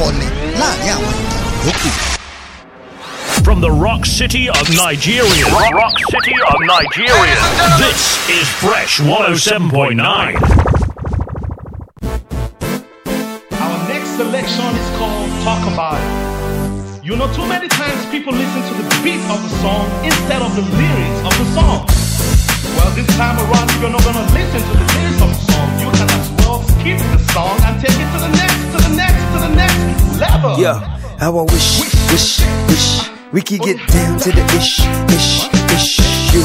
akọni láàrin àwọn ìtàn yòókù. From the rock city of Nigeria. Rock, rock city of Nigeria. This is Fresh 107.9. Our next selection is called Talk About It. You know, too many times people listen to the beat of the song instead of the lyrics of the song. Well, this time around, if you're not gonna listen to the lyrics of the song, you can as well skip the song. And take it to the next, to the next, to the next level. Yeah, how I wish, wish, wish we could get oh, down to the ish, ish, ish. You,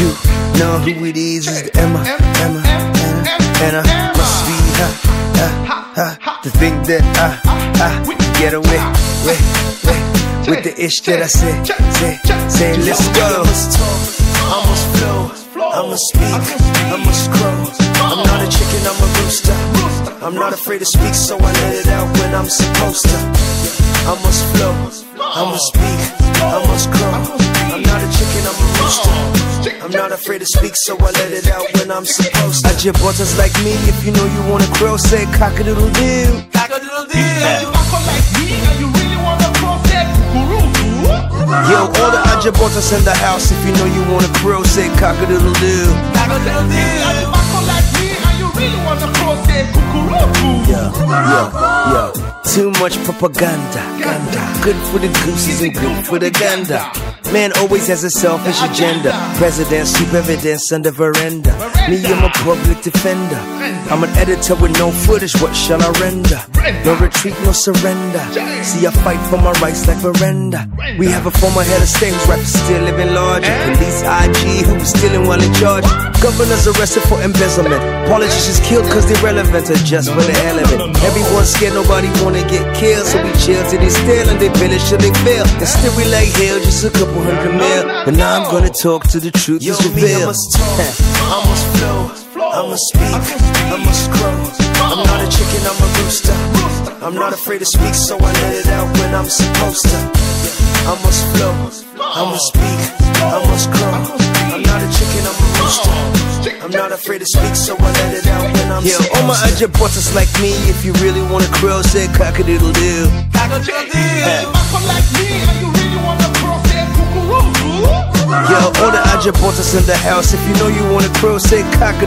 you know who it is? Is the Emma, Emma, Anna, Anna. Must be ha, ha, ha. To think that I, I get away, way, way with the ish that I say, say, say. Let's go. I must flow, I must speak, I must grow. I'm not a chicken, I'm a rooster. I'm not afraid to speak, so I let it out when I'm supposed to. I must flow, I must speak, I must grow. I'm not a chicken, I'm a rooster. I'm not afraid to speak, so I let it out when I'm supposed to. I just butters like me, if you know you wanna grow, say cock a doodle doo. Cock a doodle doo. You like me and you really wanna that kukuruku. Yo, all the Ajabotas in the house, if you know you wanna grow, say cock a doodle doo. Cock a doodle doo. Really wanna cross that kukuruku. Yeah, yeah, yeah. Too much propaganda. Ganda. Good for the gooses and good for the gander. Man always has a selfish agenda. President, sweep evidence on the veranda. Me, I'm a public defender. I'm an editor with no footage. What shall I render? No retreat, no surrender. See, I fight for my rights like Veranda. We have a former head of state who's rappers still living large. Police IG who was stealing while in charge. Governors arrested for embezzlement. Politicians killed cause they're relevant or just for the hell of it. Everyone's scared, nobody wanna get killed. So we chill till they steal and they finish till they fail. And still we like hell, just a couple hundred mil. But now I'm gonna talk to the truth is revealed. I must talk, I must flow, I must speak, I must grow. I'm not a chicken, I'm a rooster. I'm not afraid to speak, so I let it out when I'm supposed to. I must flow, I must speak, I must grow. I'm not a chicken, I'm a rooster. I'm not afraid to speak, so I let it out when I'm Yeah, all my other bosses like me, if you really wanna crow, say cock a doodle doo. Cock a doodle doo. Like me and you really wanna cross that kukuruku. Yo, all the Aja bosses in the house, if you know you wanna crow, say cock a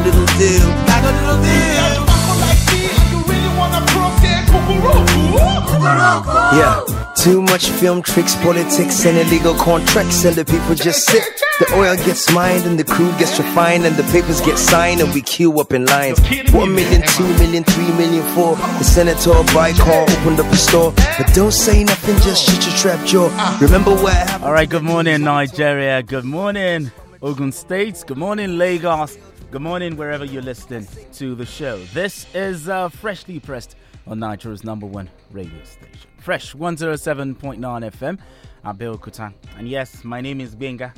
Yeah, too much film tricks, politics, and illegal contracts, and the people just sit. The oil gets mined, and the crude gets refined, and the papers get signed, and we queue up in lines. One million, two million, three million, four. The senator by car opened up a store, but don't say nothing, just shut your trap jaw. Remember what happened? All right, good morning, Nigeria. Good morning, Ogun States. Good morning, Lagos. Good morning, wherever you're listening to the show. This is uh, Freshly Pressed on Nigeria's number one radio station. Fresh 107.9 FM, Abeokuta. And yes, my name is Benga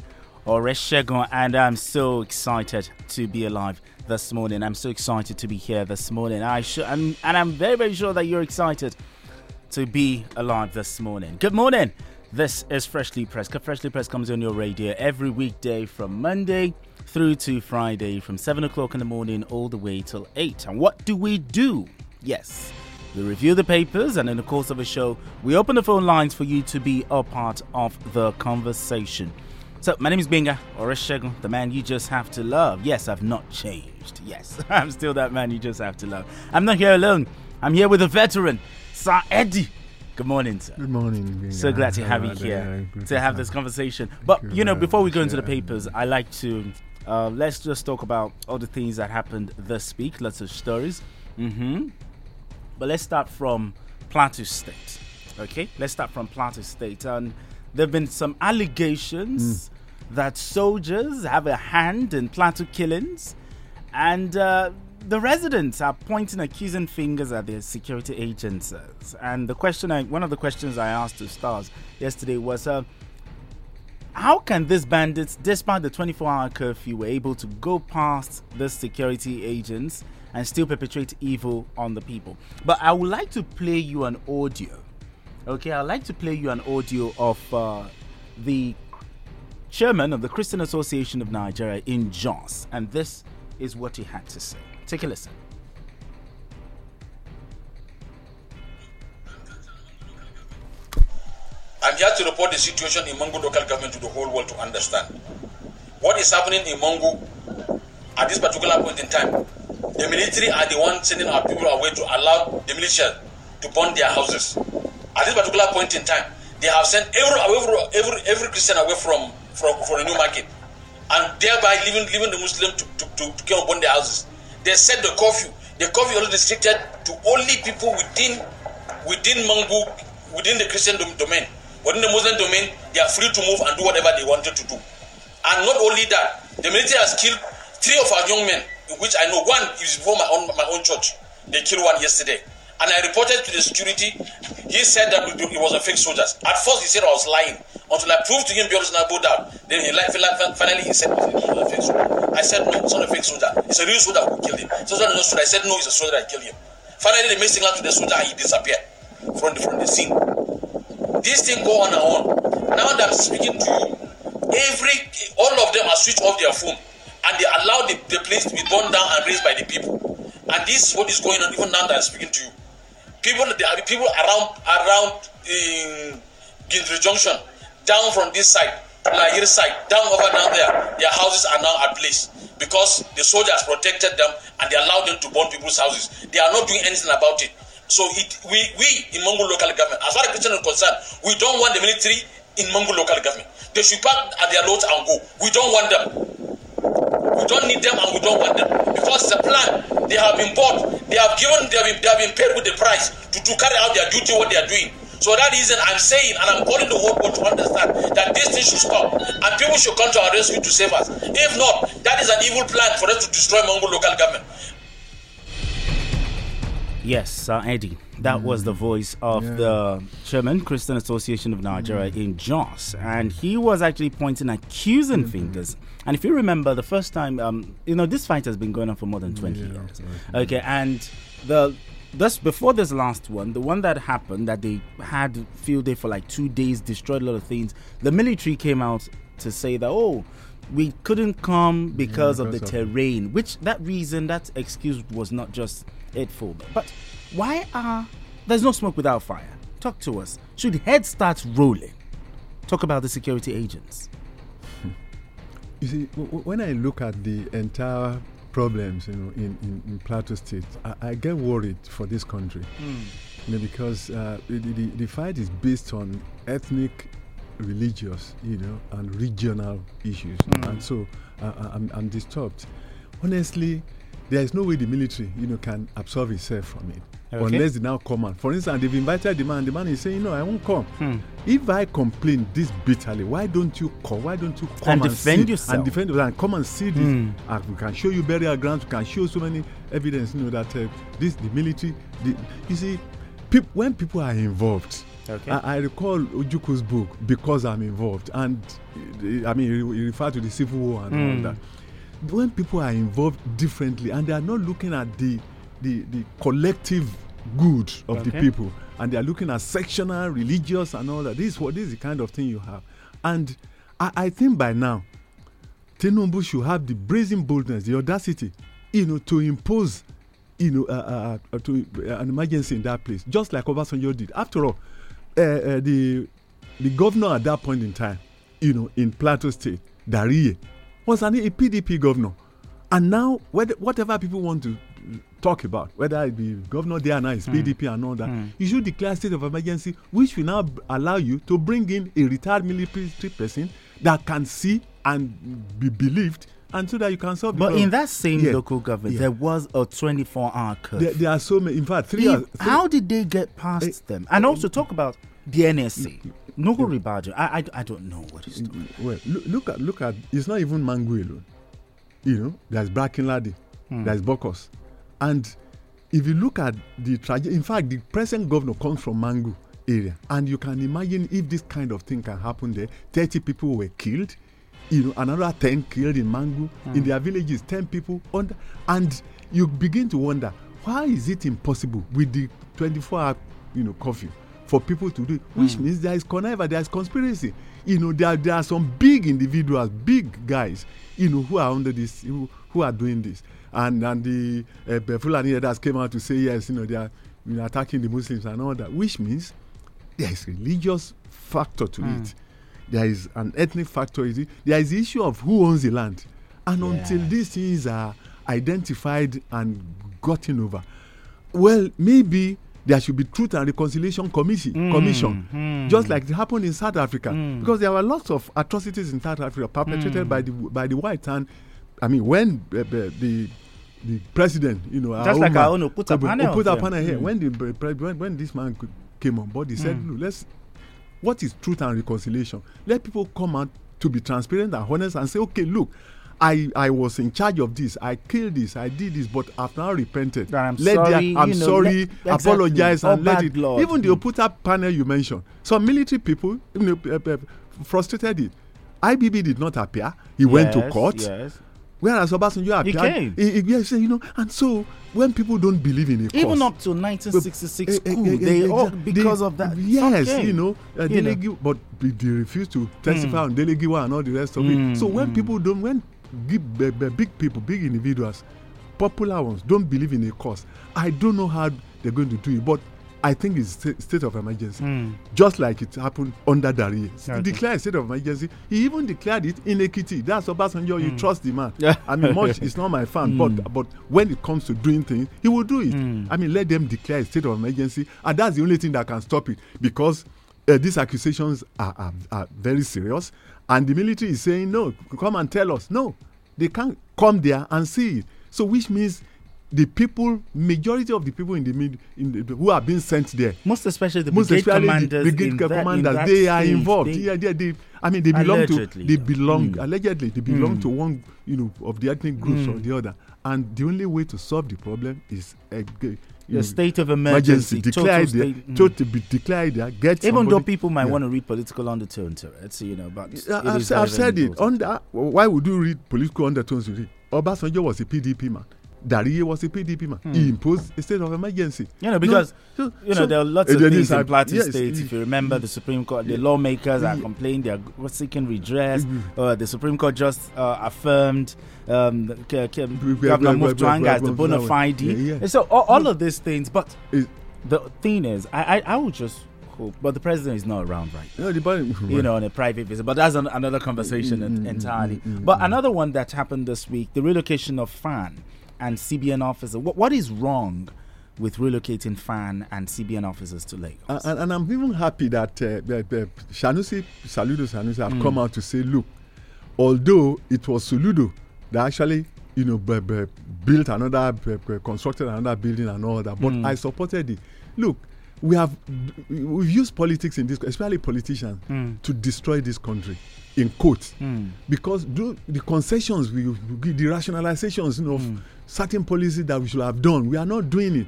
Oreshegun, and I'm so excited to be alive this morning. I'm so excited to be here this morning. I sh- I'm, and I'm very, very sure that you're excited to be alive this morning. Good morning. This is Freshly Pressed. Freshly Pressed comes on your radio every weekday from Monday through to Friday from 7 o'clock in the morning all the way till 8. And what do we do? Yes, we review the papers, and in the course of a show, we open the phone lines for you to be a part of the conversation. So, my name is Benga Oreshegun, the man you just have to love. Yes, I've not changed. Yes, I'm still that man you just have to love. I'm not here alone. I'm here with a veteran, Sir Eddie. Good morning, sir. Good morning. Benga. So glad to have you here to have this conversation. But, you know, before we go into the papers, I like to uh, let's just talk about all the things that happened this week. Lots of stories. Mm-hmm. But let's start from Plateau State. Okay, let's start from Plateau State. And there have been some allegations mm. that soldiers have a hand in Plateau killings, and uh, the residents are pointing accusing fingers at their security agencies. And the question, I, one of the questions I asked to Stars yesterday was. Uh, how can these bandits, despite the 24 hour curfew, were able to go past the security agents and still perpetrate evil on the people? But I would like to play you an audio. Okay, I'd like to play you an audio of uh, the chairman of the Christian Association of Nigeria in Jos, and this is what he had to say. Take a listen. I'm here to report the situation in Mangu local government to the whole world to understand. What is happening in Mangu at this particular point in time? The military are the ones sending our people away to allow the militia to burn their houses. At this particular point in time, they have sent every every every, every Christian away from, from, from the new market and thereby leaving, leaving the Muslim to, to, to, to come burn their houses. They set the curfew. The curfew is restricted to only people within within Mangu, within the Christian domain. Within the Muslim domain, they are free to move and do whatever they wanted to do. And not only that, the military has killed three of our young men, which I know one is before my own my own church. They killed one yesterday. And I reported to the security. He said that it was a fake soldier. At first, he said I was lying. Until I proved to him beyond a doubt. Then he finally he said it was a fake soldier. I said no, it's not a fake soldier. It's a real soldier who killed him. So I said no, it's a soldier that killed him. Finally, they made signal to the soldier and he disappeared from the, from the scene. This thing go on and on. Now that I'm speaking to you, every all of them are switched off their phone and they allow the, the place to be burned down and raised by the people. And this is what is going on even now that I'm speaking to you. People, there are people around around in Gindiri Junction, down from this side, Lahir side, down over down there, their houses are now at place because the soldiers protected them and they allowed them to burn people's houses. They are not doing anything about it. So it, we, we in Mangu local government, as far as Christian is concerned, we don't want the military in Mangu local government. They should pack at their loads and go. We don't want them. We don't need them and we don't want them because it's a plan. They have been bought. They have given. They have been, they have been paid with the price to, to carry out their duty. What they are doing. So that reason I'm saying, and I'm calling the whole world to understand that this thing should stop, and people should come to our rescue to save us. If not, that is an evil plan for us to destroy Mangu local government. Yes, uh, Eddie. That mm. was the voice of yeah. the chairman, Christian Association of Nigeria mm. in Jos. And he was actually pointing accusing mm-hmm. fingers. And if you remember, the first time, um, you know, this fight has been going on for more than 20 yeah, years. Right. Okay, and the this before this last one, the one that happened that they had field day for like two days, destroyed a lot of things. The military came out to say that oh, we couldn't come because, yeah, of the terrain, which that reason, that excuse was not just it for. But why are there's no smoke without fire? Talk to us. Should head start rolling? Talk about the security agents. You see, when I look at the entire problems, you know, in, in, in Plateau State, I, I, get worried for this country. Mm. You know, because uh, the, the, the fight is based on ethnic, religious, you know, and regional issues. Mm. And so uh, I'm, I'm disturbed. Honestly, there is no way the military, you know, can absolve itself from it. Okay. Unless they now come out. For instance, they've invited the man. The man is saying, "No, I won't come." Hmm. If I complain this bitterly, why don't you come? Why don't you come and, and defend see, yourself and defend yourself and come and see this? Hmm. And we can show you burial grounds. We can show so many evidence. You know that uh, this the military. The, you see, peop, when people are involved. Okay. I, I, recall Ojukwu's book because I'm involved, and uh, I mean, he referred to the civil war and all hmm. that when people are involved differently and they are not looking at the the, the collective good of okay. the people and they are looking at sectional religious and all that this is what this is the kind of thing you have and i, I think by now tinubu should have the brazen boldness the audacity you know to impose you know uh, uh, uh to, uh, an emergency in that place just like obasanjo did after all uh, uh, the the governor at that point in time you know in plateau state dariye was an, a PDP governor. And now, whatever people want to talk about, whether it be governor now is mm. PDP and all that, mm. you should declare state of emergency, which will now allow you to bring in a retired military person that can see and be believed and so that you can solve. But in that same yeah. local government, yeah. there was a 24-hour curve. There, there, are so many. In fact, three. If, three how did they get past uh, them? And also talk about the NSA. Nuhu Ribadu, I, I, I don't know what he's doing. Well, look, look, at look at it's not even Mangu alone. You know, there's Bracken hmm. there's Bokkos, and if you look at the tragedy, in fact, the present governor comes from Mangu area, and you can imagine if this kind of thing can happen there. Thirty people were killed, you know, another ten killed in Mangu. Hmm. In their villages, ten people under, and you begin to wonder why is it impossible with the 24-hour, you know, curfew for people to do it, which mm. means there is conniver, there is conspiracy. You know, there, there are some big individuals, big guys, you know, who are under this, who, who are doing this. And and the uh, Fulani leaders came out to say, yes, you know, they are you know, attacking the Muslims and all that, which means there is religious factor to mm. it. There is an ethnic factor. There is the issue of who owns the land. And until these things are identified and gotten over, well, maybe there should be truth and reconciliation commission mm, commission mm, just like it happened in south africa mm. because there were lots of atrocities in south africa perpetrated by the by the whites and i mean when uh, the the president you know just like our own Oputa panel Oputa panel here when the when, when this man came on board he said look let's what is truth and reconciliation let people come out to be transparent and honest and say okay look I, I was in charge of this. I killed this. I did this, but I've now repented. I'm let sorry. I'm sorry. Let, apologize exactly. and let it. Blood. Even the Oputa panel you mentioned, some military people you know, uh, uh, frustrated it. IBB did not appear. He yes, went to court. Yes. Whereas Obasanjo appeared. He came. He, he, yes, you know, and so when people don't believe in a cause, even up to 1966 but, coup, uh, uh, they all because they, of that. Yes, okay. you know, uh, you know. but they refuse to testify mm. on Dele Giwa and all the rest of mm, it. So when mm. people don't, when big, big people, big individuals, popular ones don't believe in a cause. I don't know how they're going to do it, but I think it's state of emergency, mm. just like it happened under Dariye. Okay. He declared state of emergency. He even declared it in Ekiti. That's Obasanjo. Mm. You hmm. trust the man. Yeah. I mean, much is not my fan, mm. but but when it comes to doing things, he will do it. Hmm. I mean, let them declare a state of emergency, and that's the only thing that can stop it because uh, these accusations are, are, are very serious. And the military is saying, no, come and tell us. No, they can't come there and see it. So, which means the people, majority of the people in the mid, in the, who are being sent there, most especially the most brigade especially commanders, the brigade commanders, that, they are involved. They, yeah, they, they, I mean, they belong to, they belong mm. allegedly, they belong mm. to one, you know, of the ethnic groups mm. or the other. And the only way to solve the problem is a the state of emergency, emergency declared state, mm. to be declared there. Get even though people might yeah. want to read political undertones to it, you know, but I've, I've said it. Under why would you read political undertones? Obasanjo was a PDP man. Dariye was a PDP man. Hmm. He imposed a state of emergency. You know, because no, so, you know so there are lots of things in Plateau yes, State. If you remember, the Supreme Court, the lawmakers are complaining, they are seeking redress. Mm-hmm. Uh, the Supreme Court just uh, affirmed um, Governor Mutfwang as the bona fide. Yeah, yeah. So all, all of these things, but the thing is, I, I, I would just but the president is not around right now. No, you know, on a private visit. But that's an, another conversation mm-hmm, entirely. Mm-hmm, but another one that happened this week: the relocation of FAAN and CBN officers. What, what is wrong with relocating FAAN and CBN officers to Lagos? Uh, and, and, I'm even happy that uh, uh, Sanusi, Soludo Sanusi have mm. come out to say, look, although it was Soludo that actually you know, b- b- built another, b- constructed another building and all that. But mm. I supported it. Look, we have we've used politics in this, especially politicians, mm. to destroy this country in quotes mm. because do the concessions we, the rationalizations you know mm. of certain policies that we should have done we are not doing it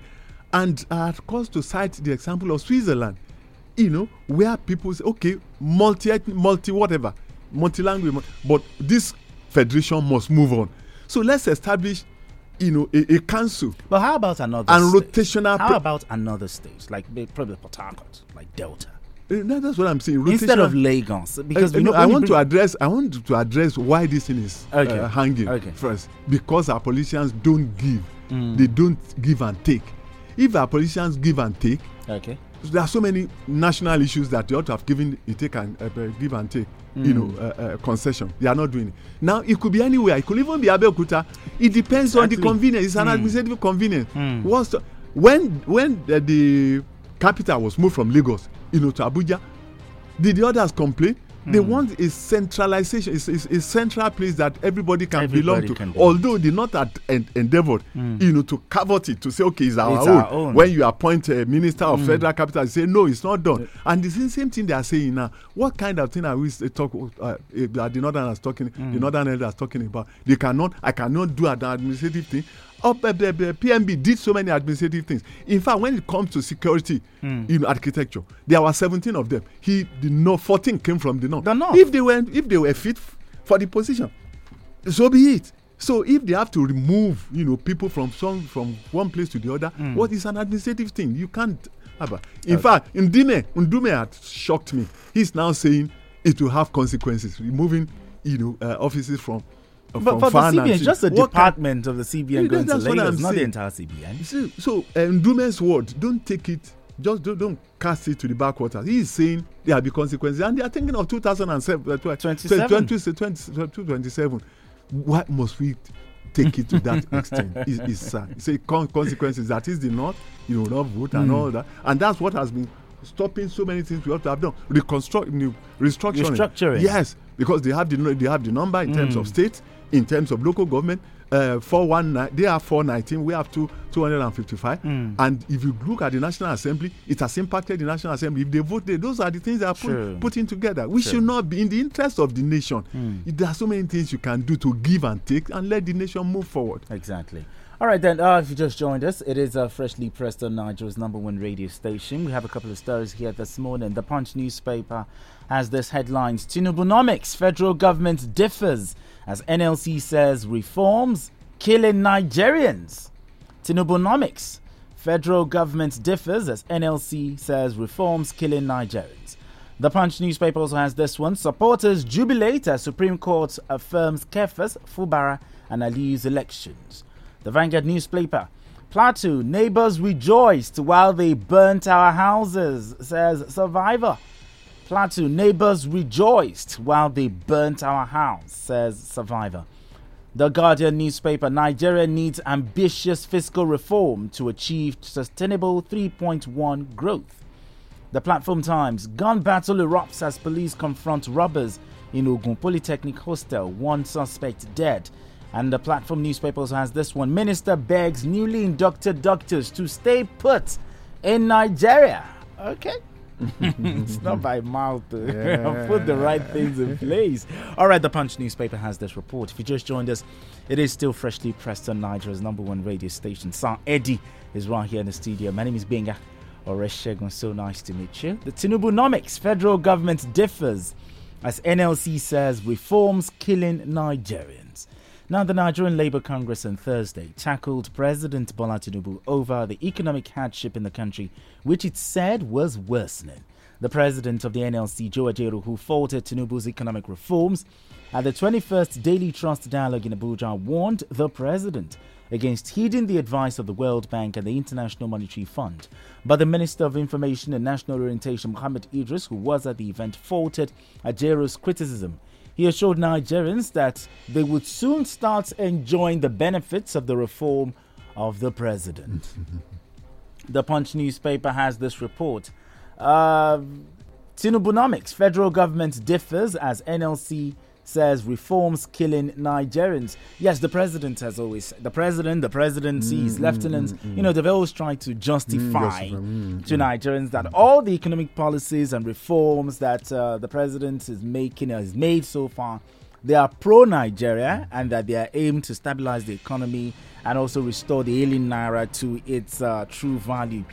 and had cause to cite the example of switzerland you know where people say okay multi multi whatever multi-language but this federation must move on so let's establish you know a, a council but how about another and state? rotational how about another state like probably port harcourt like delta Eh, that's what I'm saying. Instead of Lagos, because uh, know, I want to address. I want to address why this thing is okay. uh, hanging okay. first. Because our politicians don't give. Mm. They don't give and take. If our politicians give and take, okay, there are so many national issues that they ought to have given a take and uh, give and take. Mm. You know, uh, uh, concession. They are not doing it. Now it could be anywhere. It could even be Abeokuta. It depends exactly. on the convenience. It's an mm. administrative convenience. Mm. What's when when the capital was moved from Lagos, you know, to Abuja. Did the others complain? Mm. They hmm. want a centralization, it's, it's, a central place that everybody can everybody belong to. Can Although they not at en endeavored, mm. you know, to covet it, to say, okay, it's our, it's own. our own. When you appoint a minister of mm. federal capital, you say, no, it's not done. And the same, same thing they are saying now. What kind of thing are we talk? Uh, the northerners talking, the hmm. northern elders talking about? They cannot. I cannot do an administrative thing up uh, the, the PMB did so many administrative things. In fact, when it comes to security mm. in architecture, there were 17 of them. He the no 14 came from the north. The north. If they were if they were fit for the position, so be it. So if they have to remove, you know, people from some from one place to the other, mm. what is an administrative thing? You can't. Have in okay. fact, Ndime Ndume had shocked me. He's now saying it will have consequences, removing, you know, uh, offices from but for the CBN, it's just a department of the CBN going to Lagos, not the entire CBN. See, so, um, Ndume's word, don't take it just don't, don't cast it to the backwaters. He is saying there will be consequences, and they are thinking of 2007, uh, 27. 20, 20, 27. Why must we take it to that extent? It's, it's sad. Say con- consequences. That is the not, you will not vote and Mm. all that, and that's what has been stopping so many things we have to have done. Reconstruct, restructuring. Restructuring. Yes, because they have the they have the number in terms Mm. of states, in terms of local government. Uh, 419, they are 419, we have two, 255. Mm. And if you look at the National Assembly, it has impacted the National Assembly. If they vote there, those are the things that are put, putting together. We True. should not be in the interest of the nation. Mm. There are so many things you can do to give and take and let the nation move forward. Exactly. All right, then, uh, if you just joined us, it is uh, freshly pressed on Nigeria's number one radio station. We have a couple of stories here this morning. The Punch newspaper has this headlines Tinubunomics, federal government differs as NLC says reforms killing Nigerians. Tinubunomics, federal government differs as NLC says reforms killing Nigerians. The Punch newspaper also has this one. Supporters jubilate as Supreme Court affirms Kefas, Fubara, and Aliu's elections. The Vanguard newspaper. Plateau neighbors rejoiced while they burnt our houses, says Survivor. Plateau neighbors rejoiced while they burnt our house, says Survivor. The Guardian newspaper Nigeria needs ambitious fiscal reform to achieve sustainable 3.1 growth. The Platform Times gun battle erupts as police confront robbers in Ogun Polytechnic Hostel, one suspect dead. And the Platform newspapers has this one Minister begs newly inducted doctors to stay put in Nigeria. Okay. it's not by mouth. Uh, yeah. Put the right things in place. All right, the Punch newspaper has this report. If you just joined us, it is still freshly pressed on Nigeria's number one radio station. Sir Eddie is right here in the studio. My name is Benga Oreshegun. So nice to meet you. The Tinubunomics federal government differs as NLC says reforms killing Nigerians. Now, the Nigerian Labour Congress on Thursday tackled President Bola Tinubu over the economic hardship in the country, which it said was worsening. The president of the NLC, Joe Ajaero, who faulted Tinubu's economic reforms at the 21st Daily Trust Dialogue in Abuja, warned the president against heeding the advice of the World Bank and the International Monetary Fund. But the Minister of Information and National Orientation, Mohammed Idris, who was at the event, faulted Ajaero's criticism. He assured Nigerians that they would soon start enjoying the benefits of the reform of the president. the Punch newspaper has this report. Uh, Tinubunomics, federal government differs as NLC says reforms killing Nigerians. Yes, the president has always the president, the presidencies, mm, mm, lieutenants. Mm, you know, they've always tried to justify justify, mm, to Nigerians that all the economic policies and reforms that uh, the president is making uh, has made so far, they are pro-Nigeria and that they are aimed to stabilize the economy and also restore the alien naira to its uh, true value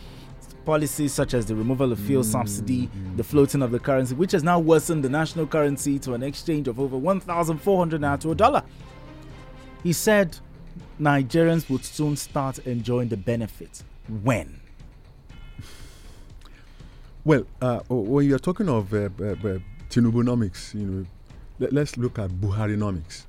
policies such as the removal of fuel subsidy, the floating of the currency, which has now worsened the national currency to an exchange of over 1,400 naira to a dollar. He said Nigerians would soon start enjoying the benefits. When? Well, uh, when you're talking of uh, uh, uh, Tinubunomics, you know, let, us look at Buharinomics.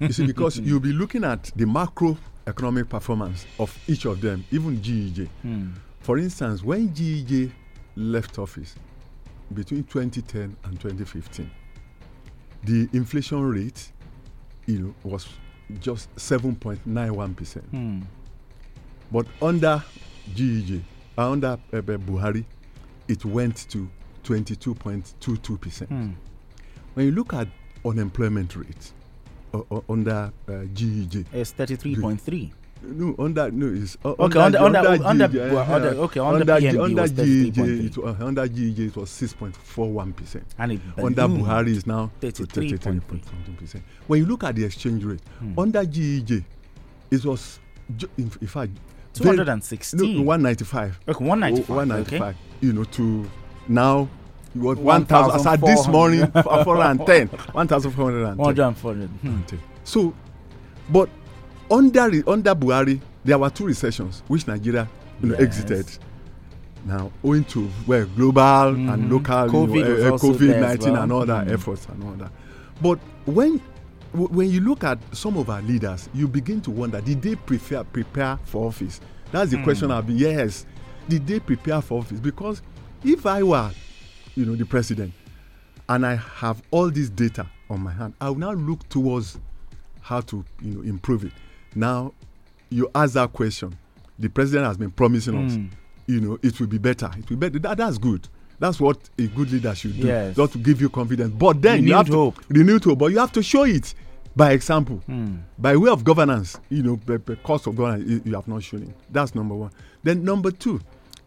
you see, because you'll be looking at the macroeconomic performance of each of them, even GEJ. Hmm. For instance, when GEJ left office between 2010 and 2015, the inflation rate, you know, was just 7.91 percent. Hmm. But under GEJ, uh, under uh, uh, Buhari, it went to 22.22 percent. Hmm. When you look at unemployment rate uh, uh, under uh, GEJ, It's 33.3. no, under no, it's uh, Okay, under- under- under- GEJ, well, under- okay, under G- PNB under was GEJ, it, wa- uh, under GEJ it was 6.41 percent. And it Under Buhari is now to 33.3. 33.something percent. When you look at the exchange rate Hmm. under GEJ, it was in, in fact very- 216. no, 195. Okay, 195. Oh, 195. Okay. You know, to now, what 1,000. As this morning, 410. 1,410. 140. Hmm. So, but under under Buhari, there were two recessions which Nigeria you know, Yes. exited. Now, owing to well, global and Mhm. local covid, you know, uh, COVID 19 well. and all that Mhm. efforts and all that. But when w- when you look at some of our leaders, you begin to wonder: Did they prefer prepare for office? That's the Hmm. question. I'll be yes. did they prepare for office? Because if I were, you know, the president, and I have all this data on my hand, I will now look towards how to, you know, improve it. Now, you ask that question. The president has been promising mm. us, hmm. you know, it will be better. It will be better. That, that's good. That's what a good leader should do. Yes. Not to give you confidence. But then renewed you have to hope. renewed hope. But you have to show it by example, mm. by way of governance. You know, the, the cost of governance you, you have not shown it. That's number one. Then number two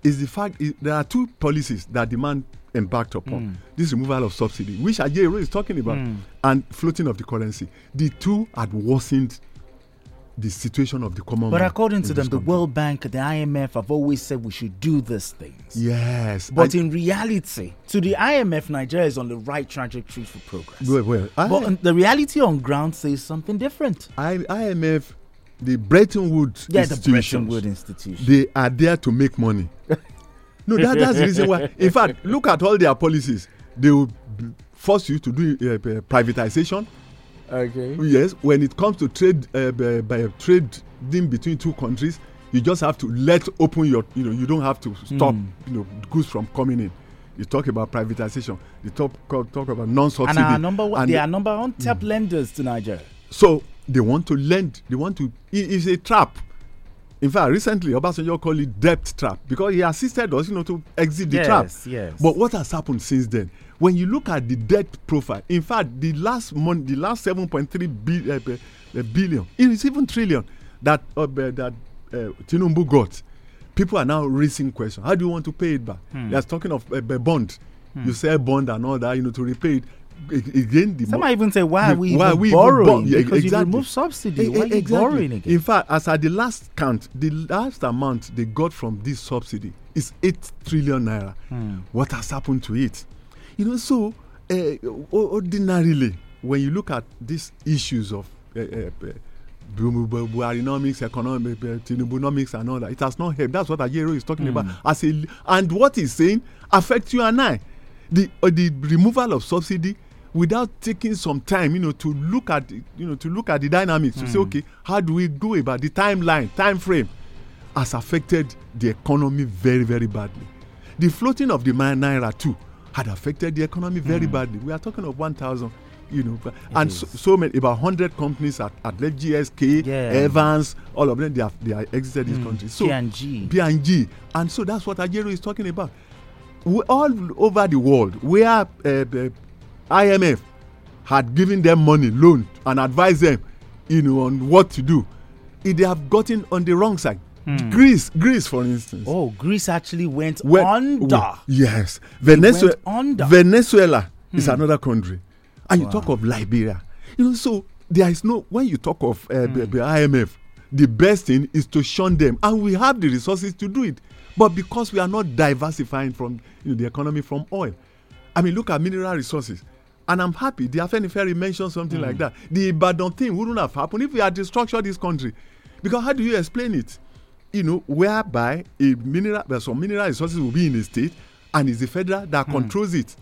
is the fact is, there are two policies that demand embarked upon. Mm. This removal of subsidy, which Ajay is talking about, mm. and floating of the currency. The two had worsened the situation of the common But according to them, the World Bank, the IMF have always said we should do these things. Yes. But in reality, to the IMF, Nigeria is on the right trajectory for progress. Well, well but the reality on ground says something different. I, IMF, the Bretton Woods yeah, the Bretton Woods institution. They are there to make money. no, that, that's the reason why. In fact, look at all their policies. They will force you to do uh, uh privatization Okay. Yes, when it comes to trade uh, by, by trading between two countries, you just have to let open your. You know, you don't have to stop. Mm. You know, goods from coming in. You talk about privatization. You talk talk about non-subsidy. And our number one, and they are number one top mm. lenders to Nigeria. So they want to lend. They want to. It is a trap. In fact, recently Obasanjo called it debt trap because he assisted us, you know, to exit the yes, trap. Yes. But what has happened since then? When you look at the debt profile, in fact, the last month, the last 7.3 bi- uh, uh, billion, it is even trillion that uh, that uh, Tinubu got. People are now raising questions. How do you want to pay it back? Hmm. They're talking of a uh, bond. Hmm. You sell bond and all that, you know, to repay it again the some might even say why are we why we borrowing yeah, because exactly. you remove subsidy why exactly. borrowing again in fact as at the last count the last amount they got from this subsidy is 8 trillion naira hmm. what has happened to it you know, so uh, ordinarily, when you look at these issues of uh, uh, Buharinomics, economic, Tinubunomics, and all that, it has not helped. That's what Ajaero is talking mm. about. As a, and what he's saying affects you and I. The, uh, the removal of subsidy without taking some time, you know, to look at, you know, to look at the dynamics, mm. to say, hmm. okay, how do we go about the timeline, time frame, has affected the economy very, very badly. The floating of the naira too had affected the economy very mm. badly. We are talking of 1,000 you know, it and so, so, many about hundred companies at, at left GSK, yeah. Evans, all of them they have they are exited mm. this country. So P&G. P&G, and so that's what Ajaero is talking about. We, all over the world, where uh, uh, IMF had given them money, loan, and advised them, you know, on what to do, If they have gotten on the wrong side. Hmm. Greece, Greece, for instance. Oh, Greece actually went, under. yes, Venezuela. Under. Venezuela hmm. is another country, and wow. you talk of Liberia. You know, so there is no when you talk of uh, hmm. the, the IMF, the best thing is to shun them, and we have the resources to do it. But because we are not diversifying from you know, the economy from oil, I mean, look at mineral resources. And I'm happy the Afenifere mentioned something mm. like that. The Ibadan thing wouldn't have happened if we had restructured this country. Because how do you explain it? You know, whereby a mineral, well, some mineral resources will be in the state, and it's the federal that mm. controls it,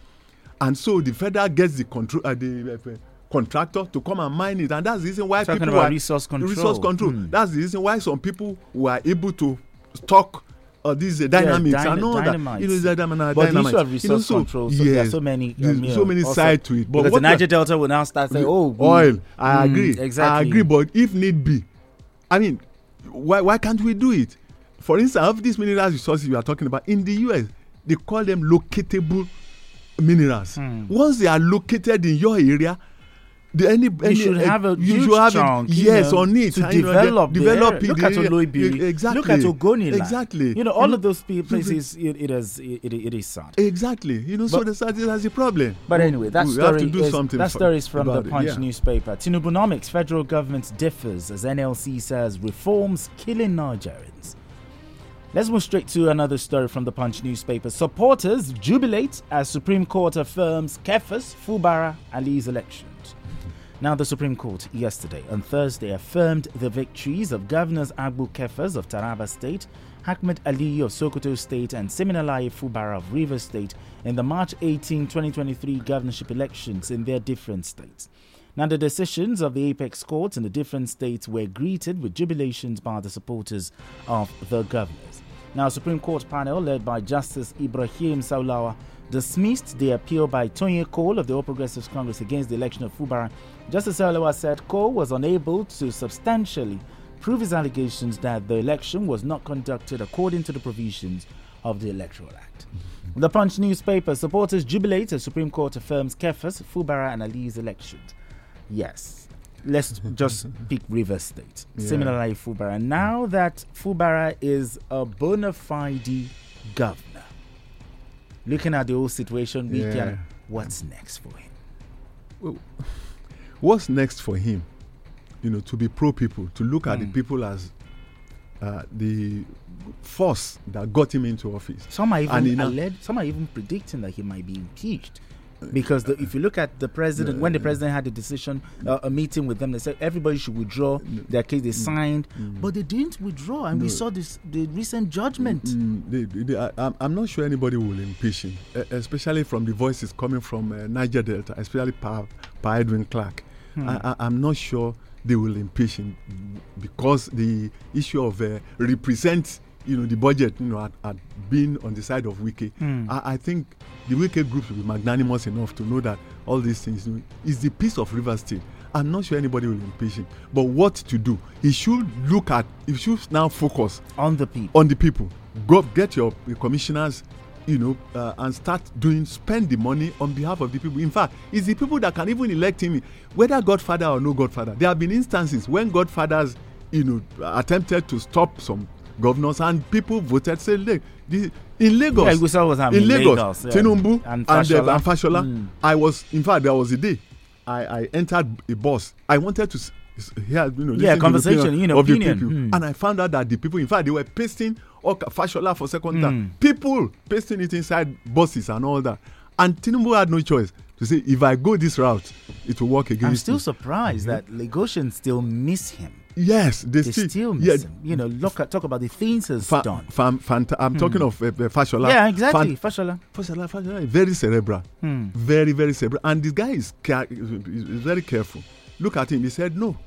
and so the federal gets the control, uh, the uh, contractor to come and mine it, and that's the reason why Talking people about are resource control. Resource control. Mm. That's the reason why some people were able to stock uh, these uh, dynamics yeah, and all that. You know, the dynamic, but the issue of resource you know, so, control, so yes, there are so many, um, so many sides to it. But because the Niger Delta will now start saying, "Oh, oil." I mm, agree. Exactly. I agree. But if need be, I mean, why why can't we do it? For instance, of these mineral resources you are talking about in the US, they call them locatable minerals. Mm. Once they are located in your area, the any, any you should uh, have a you should have chunk, yes know, on it to develop know, develop it. Look at Oloibiri. Exactly. Look at Ogoni. Exactly. You know all of those places. It, it is it, it is sad. Exactly. You know, but, so that's, a problem. But anyway, that we story is that story is from the Punch yeah. newspaper. Tinubunomics, federal government differs as NLC says reforms killing Nigerians. Let's move straight to another story from the Punch newspaper. Supporters jubilate as Supreme Court affirms Kefas, Fubara, Ali's elections. Now, the Supreme Court yesterday, on Thursday, affirmed the victories of Governors Agbu Kefas of Taraba State, Ahmed Ali of Sokoto State, and Siminalayi Fubara of Rivers State in the March 18, 2023 governorship elections in their different states. Now, the decisions of the apex courts in the different states were greeted with jubilations by the supporters of the governors. Now, Supreme Court panel led by Justice Ibrahim Saulawa dismissed the appeal by Tonye Cole of the All Progressives Congress against the election of Fubara. Justice Saulawa said Cole was unable to substantially prove his allegations that the election was not conducted according to the provisions of the Electoral Act. Mm-hmm. The Punch newspaper supporters jubilate as Supreme Court affirms Kefas, Fubara, and Ali's elections. Yes, let's just pick River State. Yeah. Similarly, Fubara. Now that Fubara is a bona fide governor, looking at the whole situation, we Yeah. can. What's next for him? What's next for him? You know, to be pro people, to look at the Mm. people as uh, the force that got him into office. Some are even alleged, some are even predicting that he might be impeached. Because the, if you look at the president, when the president had a decision, uh, a meeting with them, they said everybody should withdraw their case. They signed, but they didn't withdraw, and we saw this the recent judgment. Mm, they- they- they- I, I'm- I'm not sure anybody will impeach him, especially from the voices coming from uh, Niger Delta, especially Pa, pa Edwin Clark. Hmm. I, I, I'm not sure they will impeach him because the issue of uh, represent, you know, the budget, you know, had, had been on the side of Wike. Hmm. I, I think the Wike group will be magnanimous enough to know that all these things you know, is the peace of River State. I'm not sure anybody will impeach him, but what to do? He should look at. He should now focus on the people. on the people. Go get your, your commissioners, you know, uh, and start doing spend the money on behalf of the people. In fact, it's the people that can even elect him, whether Godfather or no Godfather. There have been instances when Godfathers, you know, attempted to stop some governors and people voted. Say, look, this, in Lagos, Yeah, we saw what in Lagos, Lagos, yeah. Tinubu And and, uh, Fashola. and Fashola, Mm. I was, in fact, there was a day I, I entered a bus. I wanted to hear, you know, the conversation, you know, of the opinion. people. Mm. And I found out that the people, in fact, they were pasting Oka Fashola for second Mm. time. People pasting it inside buses and all that. And Tinubu had no choice to say, if I go this route, it will work against I'm still me. surprised that Lagosians still miss him. Yes, they, They still, still miss yeah, him. You know, look at talk about the things he's Fa- done. fanta- I'm talking of uh, uh, Fashola. Yeah, exactly. Fan- Fashola. Fashola, Fashola is very cerebral. Hmm. Very, very cerebral. And this guy is, is very careful. Look at him. He said, no.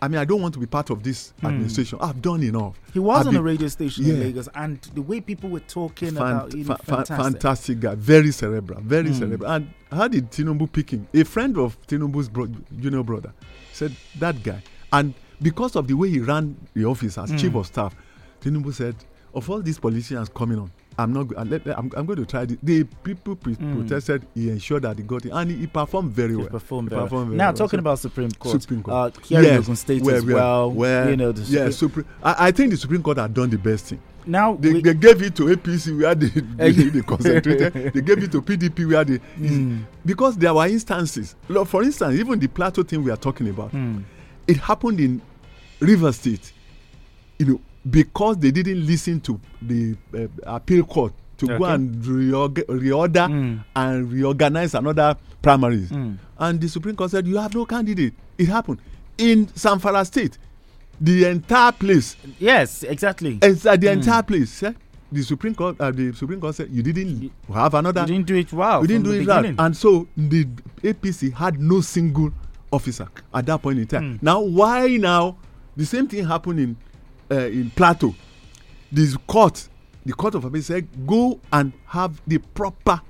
I mean, I don't want to be part of this administration. I've done enough. Hmm. He was I've on a radio station in Yeah. Lagos, and the way people were talking Fan- about know, fa- fa- fantastic. fantastic guy, very cerebral, very Mm. cerebral. And how did Tinubu pick him? A friend of Tinubu's bro- junior brother said that guy, and because of the way he ran the office as Mm. chief of staff, Tinubu said, "Of all these politicians coming on, I'm not. uh, I'm, I'm going to try this." The people pre- Mm. protested. He ensured that he got it, and he, he performed very He well. performed He very performed well. very Now, well. talking So- about Supreme Court, Supreme Court. Uh, here in Yes, Ogun State where- as well. where- you know, the yeah, Supreme- Supreme. I, I think the Supreme Court had done the best thing. now They, we- they gave it to APC where they, they, they concentrated. they gave it to PDP where they Mm. because there were instances. Look, For instance, even the plateau thing we are talking about, Mm. it happened in River State. You know, because they didn't listen to the uh, appeal court to go and reorg- reorder Mm. and reorganize another primaries. Mm. And the Supreme Court said, You have no candidate. It happened. In Zamfara State, the entire place yes, exactly. it's uh, the Mm. entire place. eh? The Supreme Court, uh, the Supreme Court said you didn't have another. You didn't do it well. you didn't do it right, beginning. and so the APC had no single officer at that point in time. Mm. Now, why now? The same thing happened in uh, in Plateau. This court, the court of appeal said, go and have the proper,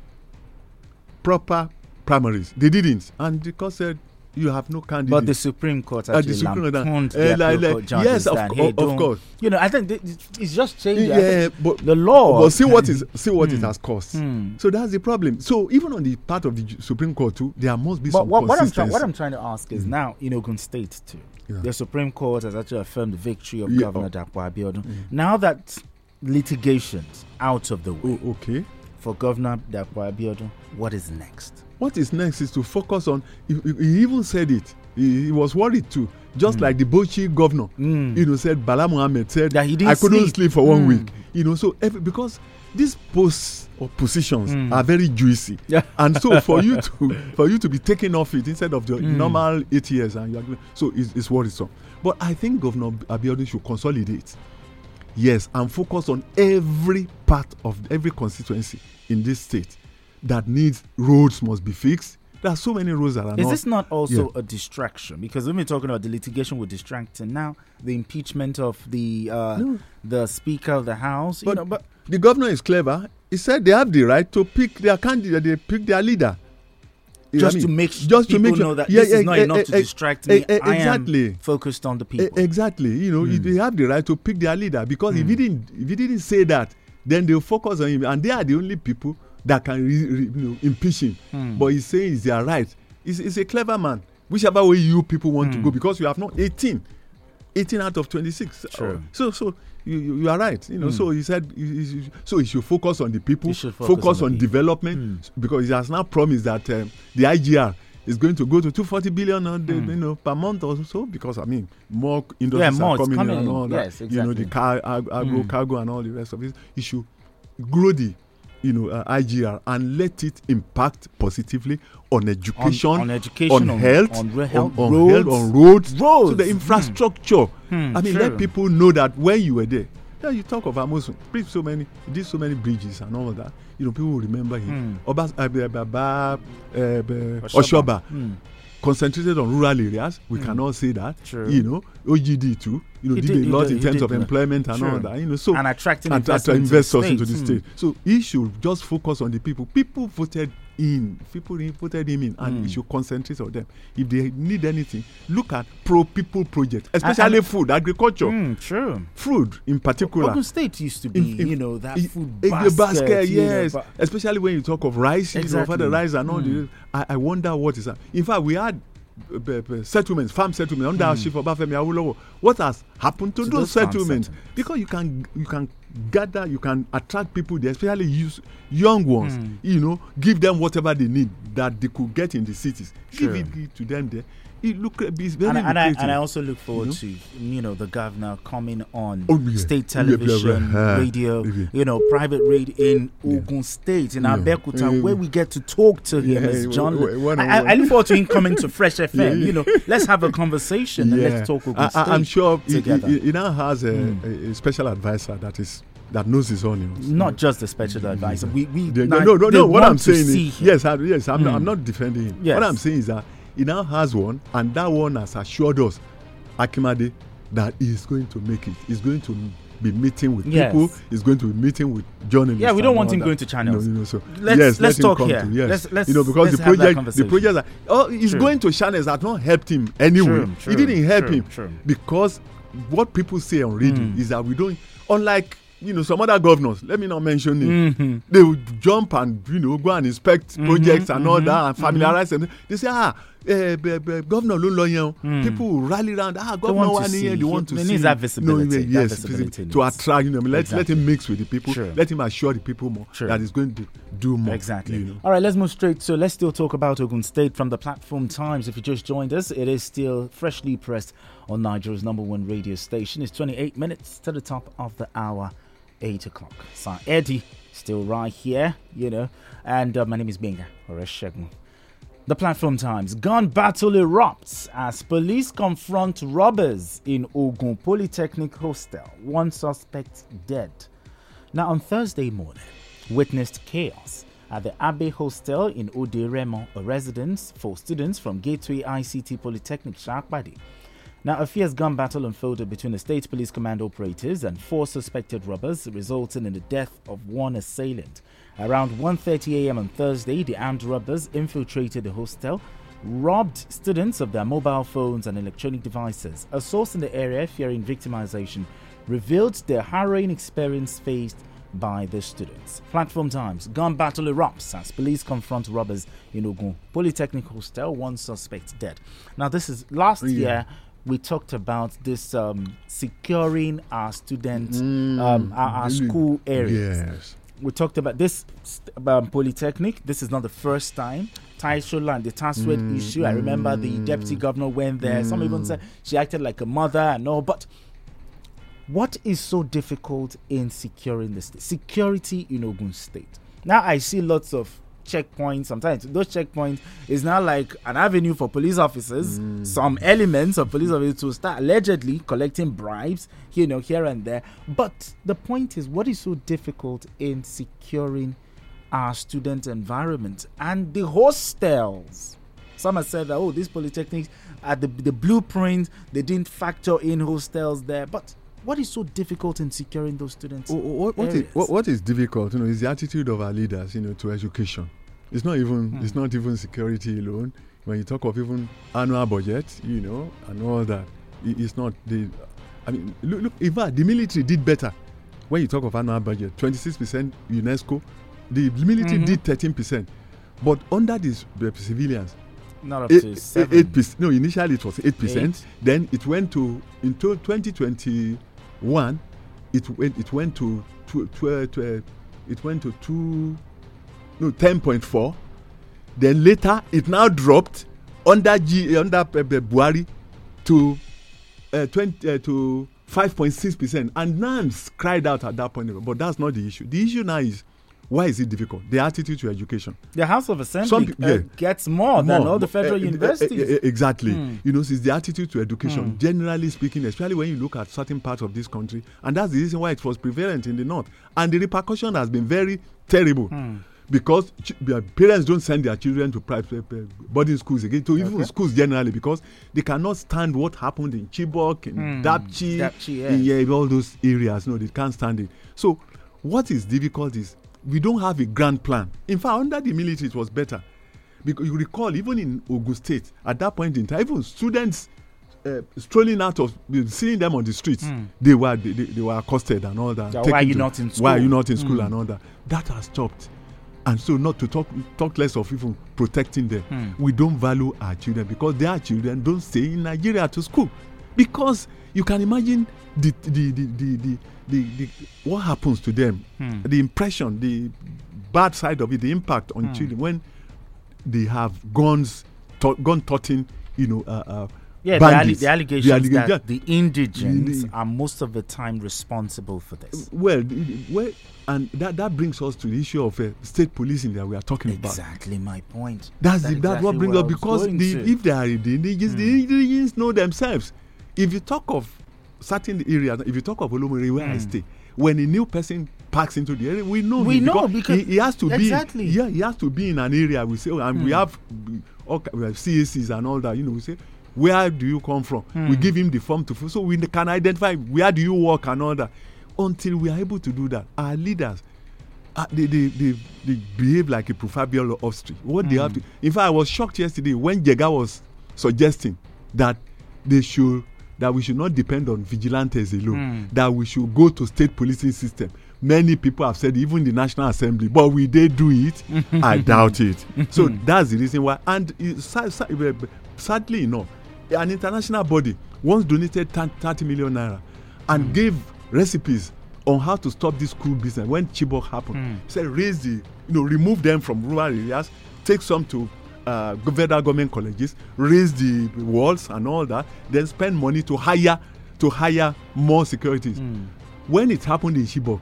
proper primaries. They didn't, and the court said you have no candidate. But the Supreme Court Uh, the actually Supreme Court, uh, like- like- yes, of hey, of course. You know, I think th- it's just changing. Yeah, but the law. But see what is see what it Hmm. has cost. Hmm. So that's the problem. So even on the part of the Supreme Court too, there must be But some what, what I'm trying what I'm trying to ask is now in Ogun State too, Yeah. the Supreme Court has actually affirmed the victory of Yeah, Governor oh. Dapo Abiodun. Now that litigations out of the way Oh, okay. for Governor Dapo Abiodun, what is next? What is next is to focus on. He, he- even said it. He, he was worried too, just like the Bauchi governor. Mm. You know, said Bala Muhammad said That he didn't I couldn't sleep. sleep, for one Mm. week. You know, so every, because these posts or positions Mm. are very juicy, Yeah. and so for you to for you to be taken off it instead of the Mm. normal eight years, and you are, so it's, it's worrisome. But I think Governor Abiodun should consolidate. Yes, and focus on every part of every constituency in this state that needs roads must be fixed, there are so many rules that are Is not. this not also Yeah. a distraction? Because when we're talking about the litigation with distracting, now the impeachment of the uh, No. the Speaker of the House, you But, know, but the governor is clever. He said they have the right to pick their candidate. They pick their leader. You just to make just to make sure know that Yeah, this is eh, not eh, enough to eh, distract eh, me. eh, I exactly. am focused on the people. exactly. You know, Hmm. they have the right to pick their leader because if he didn't, if he didn't say that, then they'll focus on him, and they are the only people that can re, re, you know, impeach him. Hmm. But he's saying it's their right. He's, he's a clever man. Whichever way you people want Hmm. to go, because you have not 18, 18 out of 26. True. So, so you, you, are right. You know, so he said, he- he- so he should focus on the people, He focus focus, on on, development, because he has now promised that um, the IGR is going to go to 240 billion on the, you know, per month or so because I mean more industries more are coming, coming in and all that. Yes, You know the car, ag- agro, cargo, and all the rest of it. You should grow the you know uh, IGR and let it impact positively on education, on education, on, on- health, on on, health, on roads. health, on roads, Roads. to the infrastructure. Hmm, I mean, let people know that when you were there. Yeah, you talk of Amosun. Built so many, did so many bridges and all that. You know, people will remember him. Obas, uh, uh, Baba, uh, uh, Oshoba Hmm. concentrated on rural areas. We cannot say that. True. You know, OGD too. You know, He did, did- a lot did- in terms of employment and all that. You know, so And attracting and attract investment into the investors into the states. state. Hmm. So he should just focus on the people. People voted in. People voted him in, and Hmm. he should concentrate on them. If they need anything, look at pro people projects, especially food, agriculture, Mm, true. food in particular. Ogun State used to be, In- in- you know, that in- food basket. basket, you know, yes. Especially when you talk of rice, you know, Exactly. for the rice and all Mm. the. I, I wonder what is that. In fact, we had settlements, farm settlements under mm. Chief Obafemi Awolowo. What has happened to, To those, settlements. Because you can you can gather, you can attract people there, especially use young ones. Hmm. You know, give them whatever they need that they could get in the cities. Sure. Give it to them there. It look it's very and, I- and, I, and I also look forward know? to you know the governor coming on Oh, yeah. state television, yeah. radio, Yeah. you know, private radio in Ogun State in. Abeokuta, where we get to talk to him as John. one- one I, I- one. I look forward to him coming to Fresh FM. You know, let's have a conversation and let's talk Ogun I, State. I, am sure he, he, together. Hmm. he- he now has a, a, a special advisor that is that knows his onions. Not just the special advisor. We, we They- now- no, no, no. What I'm saying is, yes, I, yes, I'm, not, Mm. I'm not defending him. Yes. What I'm saying is that he now has one, and that one has assured us, Akinmade, that he's going to make it. He's going to be meeting with Yes. people. He's going to be meeting with journalists. Yeah, we don't want him that. going to channels. No, no, no. So Let's- yes, let's let talk here. To, yes, Let's- let's- you know because the project, the projects, are, oh, he's True. going to channels that not helped him anyway. True, true, he didn't help him because what people say on radio Mm. is that we don't unlike you know some other governors let me not mention it Mhm. they would jump and you know go and inspect Mhm, projects and all mhm, that and familiarize them they say ah governor ló lọ yẹn o Mm. people rally round ah governor wa see. nìyẹn they want to see needs that No, visibility, that yes visibility to attract you know let, let him mix with the people Sure. let him assure the people more Sure. that he's going to do more Exactly. you know. All right, let's move straight. So let's still talk about Ogun State from the platform Times. If you just joined us, it is still freshly pressed on Nigeria's number one radio station. It's 28 minutes to the top of the hour, 8 o'clock. So Eddie still right here, you know, and uh, my name is Benga Oreshegun. The platform Times gun battle erupts as police confront robbers in Ogun Polytechnic Hostel. One suspect dead. Now, on Thursday morning, witnessed chaos at the Abbey Hostel in Oderemo, a residence for students from Gateway ICT Polytechnic Saapade. Now, a fierce gun battle unfolded between the State Police Command operators and four suspected robbers, resulting in the death of one assailant. Around 1:30 a.m. on Thursday, the armed robbers infiltrated the hostel, robbed students of their mobile phones and electronic devices. A source in the area, fearing victimization, revealed the harrowing experience faced by the students. Platform Times gun battle erupts as police confront robbers in Ogun Polytechnic Hostel. One suspect dead. Now, this is last Yeah. year. We talked about this um, securing our students, um, our, our really? school areas yes we talked about this um, polytechnic. This is not the first time. Taishola and the TASUED Mm, issue. I remember the deputy governor went there. Some even said she acted like a mother and all. But what is so difficult in securing the state? Security in Ogun State. Now I see lots of checkpoints. Sometimes those checkpoints is now like an avenue for police officers. Mm. Some elements of police officers to start allegedly collecting bribes, you know, here and there. But the point is, what is so difficult in securing our student environment and the hostels. Some have said that oh, these polytechnics are the the blueprint they didn't factor in hostels there, but what is so difficult in securing those students? What, what, is, what, what is difficult, you know, is the attitude of our leaders, you know, to education. It's not even hmm. it's not even security alone. When you talk of even annual budget, you know, and all that, it, it's not the. I mean, look, look. In fact, the military did better. When you talk of annual budget, twenty six percent UNESCO, the military mm-hmm. did thirteen percent, but under these the civilians, not up eight, to seven. Eight percent. No, initially it was eight percent. Then it went to twenty one. It went. It went to two. Tw- it went to two. No, ten point four. Then later it now dropped under G under uh, Buhari to uh, 20 uh, to 5.6 percent and NANS cried out at that point but that's not the issue the issue now is why is it difficult? The attitude to education. The House of Assembly uh, yeah, gets more, more, than all the federal universities. Exactly. Mm. You know, it's the attitude to education, mm. generally speaking, especially when you look at certain parts of this country. And that's the reason why it was prevalent in the north. And the repercussion has been very terrible. Mm. Because parents don't send their children to private boarding schools again, to even schools generally, because they cannot stand what happened in Chibok, in mm. Dapchi, Dapchi yeah. in yeah, all those areas. No, they can't stand it. So, what is difficult is we don't have a grand plan. In fact, under the military, it was better. Because you recall, even in Ogun State, at that point in time, even students uh, strolling out of seeing them on the streets, mm. they were they, they, they, were accosted and all that. So why are you to, not in school? Why are you not in school mm. and all that? That has stopped. And so, not to talk talk less of even protecting them. Mm. We don't value our children because their children don't stay in Nigeria to school. Because you can imagine the the the the, the the, the what happens to them, hmm. the impression, the bad side of it, the impact on hmm. children when they have guns, gun toting, you know, uh, uh, yeah, the, allegations the allegation that the indigents the, are most of the time responsible for this. Well, well, and that, that brings us to the issue of uh, state policing that we are talking exactly about. Exactly my point. That's, the, that's what brings up because the, if they are the indigents, the hmm. indigents know themselves. If you talk of certain areas, if you talk of Olomore where mm. I stay, when a new person parks into the area, we know we know because, he, he, has to exactly. be yeah he has to be in an area. We say oh, and mm. we have all, we have CACs and all that. You know, we say where do you come from? Mm. We hmm. give him the form to fill, so we can identify where do you work and all that. Until we are able to do that, our leaders. Uh, they, they, they, they behave like a proverbial ostrich. What they have to. In fact, I was shocked yesterday when Jega was suggesting that they should that we should not depend on vigilantes alone, mm. that we should go to state policing system. Many people have said, even the National Assembly, but we they do it? I doubt it. So that's the reason why. And sadly enough, an international body once donated 30 million naira and mm. gave recipes on how to stop this school business when Chibok happened. Mm. He said, raise the, you know, remove them from rural areas, take some to uh, federal government colleges, raise the walls and all that, then spend money to hire to hire more securities. Mm. When it happened in Chibok,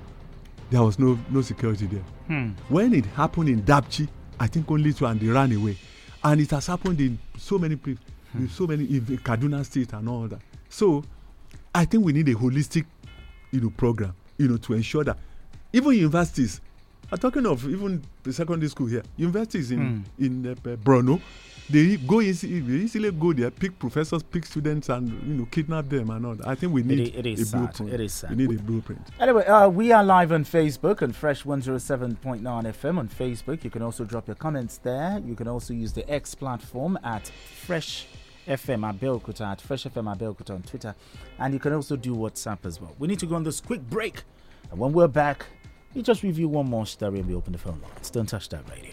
there was no no security there. Hmm. When it happened in Dapchi, I think only two and they ran away. And it has happened in so many places, hmm. so many in Kaduna State and all that. So I think we need a holistic, you know, program, you know, to ensure that even universities I'm talking of even the secondary school here. Universities in mm. in uh, Borno, they go easy, they easily go there, pick professors, pick students, and you know kidnap them and all. I think we need it, it is a sad. blueprint. It is sad. We need we, a blueprint. Anyway, uh, we are live on Facebook and Fresh 107.9 FM on Facebook. You can also drop your comments there. You can also use the X platform at Fresh. FM Abeokuta at Fresh FM Abeokuta on Twitter, and you can also do WhatsApp as well. We need to go on this quick break, and when we're back, you just review one more story and we open the phone lines. Don't touch that radio.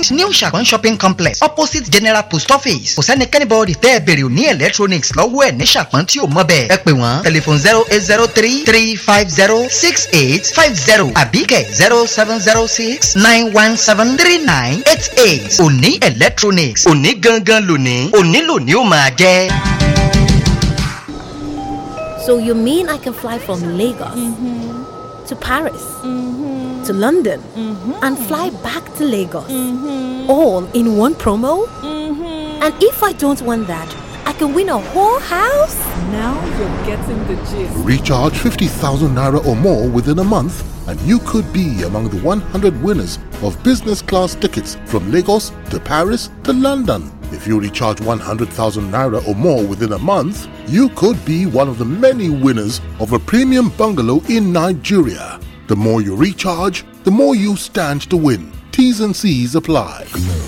Lagos New Ṣàpọ́n shopping complex opposite General Post Office. Kò sẹ́nikẹ́ni bọ́ọ̀dì tẹ́ ẹ bèrè òní electronics lọ́wọ́ ẹ̀ ní Ṣàpọ́n tí ò mọ̀ bẹ́ẹ̀. Ẹ pè wọ́n tẹlifon zero eight zero three three five zero six eight five zero àbíkẹ́ zero seven zero six nine one seven three nine eight eight. Òní electronics òní gangan lónìí òní lónìí ó máa jẹ́. So you mean I can fly from Lagos to Paris to London mm-hmm. and fly back to Lagos mm-hmm. all in one promo? Mm-hmm. And if I don't want that, I can win a whole house? Now you're getting the gist. Recharge 50,000 naira or more within a month, and you could be among the 100 winners of business class tickets from Lagos to Paris to London. If you recharge 100,000 naira or more within a month, you could be one of the many winners of a premium bungalow in Nigeria. The more you recharge, the more you stand to win. T's and C's apply. Glo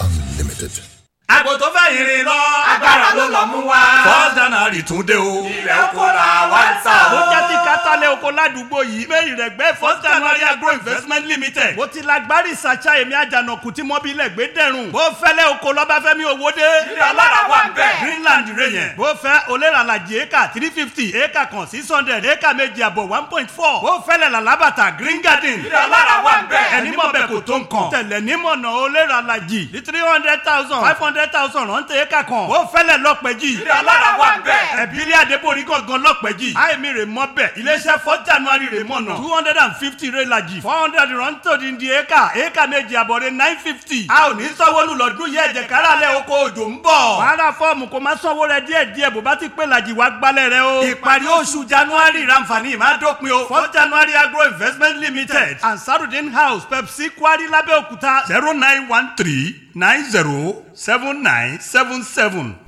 Unlimited. Àgbò tó fẹ́ yìnrìn lọ. agbára ló lọ mú wá. first january tún dé o. ilẹ̀ oko la wá ń tà o. ó jẹ́ ti kátàlẹ̀ oko ládùúgbò yìí. méjì rẹ̀ gbẹ́ first january agro investment limited. mo ti la gbárí sàṣà èmi àjànàkú tí mọ́bílẹ̀ gbé dẹ̀rùn. bó fẹ́lẹ́ oko lọ́báfẹ́mi owóde. ilé alára wà ń bẹ̀. greenland rẹ yẹn. bó fẹ́ olérànlájì éka three fifty éka kan six hundred éka méjì àbọ̀ one point four. bó fẹ́lẹ̀ làlábàtà green garden. ilé alára wà ń bẹ̀. ẹni mọ̀ bẹ́ẹ̀ kò tó nǹkan. tẹ̀lẹ̀ nímọ̀nà olérànlájì ní three hundred thousand five hundred thousand rántí éka kan. bó fẹ́lẹ̀ lọ́pẹ́jì. ilé alára wà ń bẹ̀. ẹ̀bílẹ̀ adébórí gangan lọ́pẹ́jì. àìmí rè mọ́ bẹ̀. iléeṣẹ́ fọ́ january rè mọ̀ nà. two hundred and fifty rẹ̀ lajì. four hundred rántí di di éka éka méjì àbọ̀rẹ̀ nine fifty. a ò ní sanwó-olú lọ́dún yẹ ẹ̀jẹ̀ káràlẹ̀ oko òjò ń bọ̀. wàhálà fọ́ọ̀mù kò má sanwó rẹ díẹ̀ díẹ̀ bó bá ti pé lajì wá gbálẹ̀ rẹ o. ìparí oṣù january ranfani máa dópin o. four january agro investment limited and sarudin house pepsi kwari lábẹ́òkúta zero nine one three nine zero seven nine seven seven.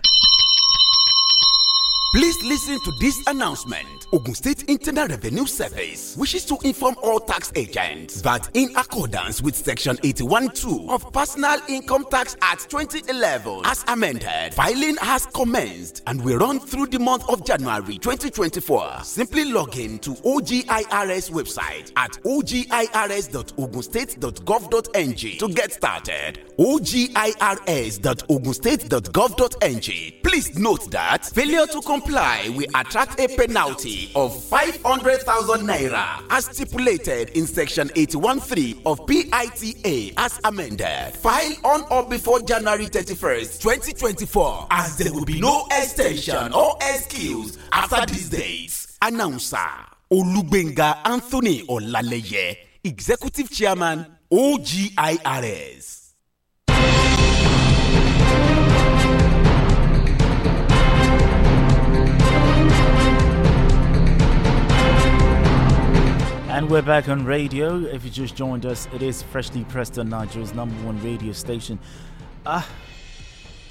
Please listen to this announcement. Ogun State Internal Revenue Service wishes to inform all tax agents that in accordance with Section 81.2 of Personal Income Tax Act 2011 as amended, filing has commenced and will run through the month of January 2024. Simply log in to OGIRS website at ogirs.ogunstate.gov.ng to get started. ogirs.ogunstate.gov.ng. Please note that failure to comply will attract a penalty of 500,000 naira as stipulated in section 813 of PITA as amended. File on or before January 31st, 2024 as there will be no extension or excuse after these dates. Announcer Olugbenga Anthony Olaleye, Executive Chairman OGIRS. And we're back on radio. If you just joined us, it is Freshly Pressed on Nigeria's number one radio station. Ah,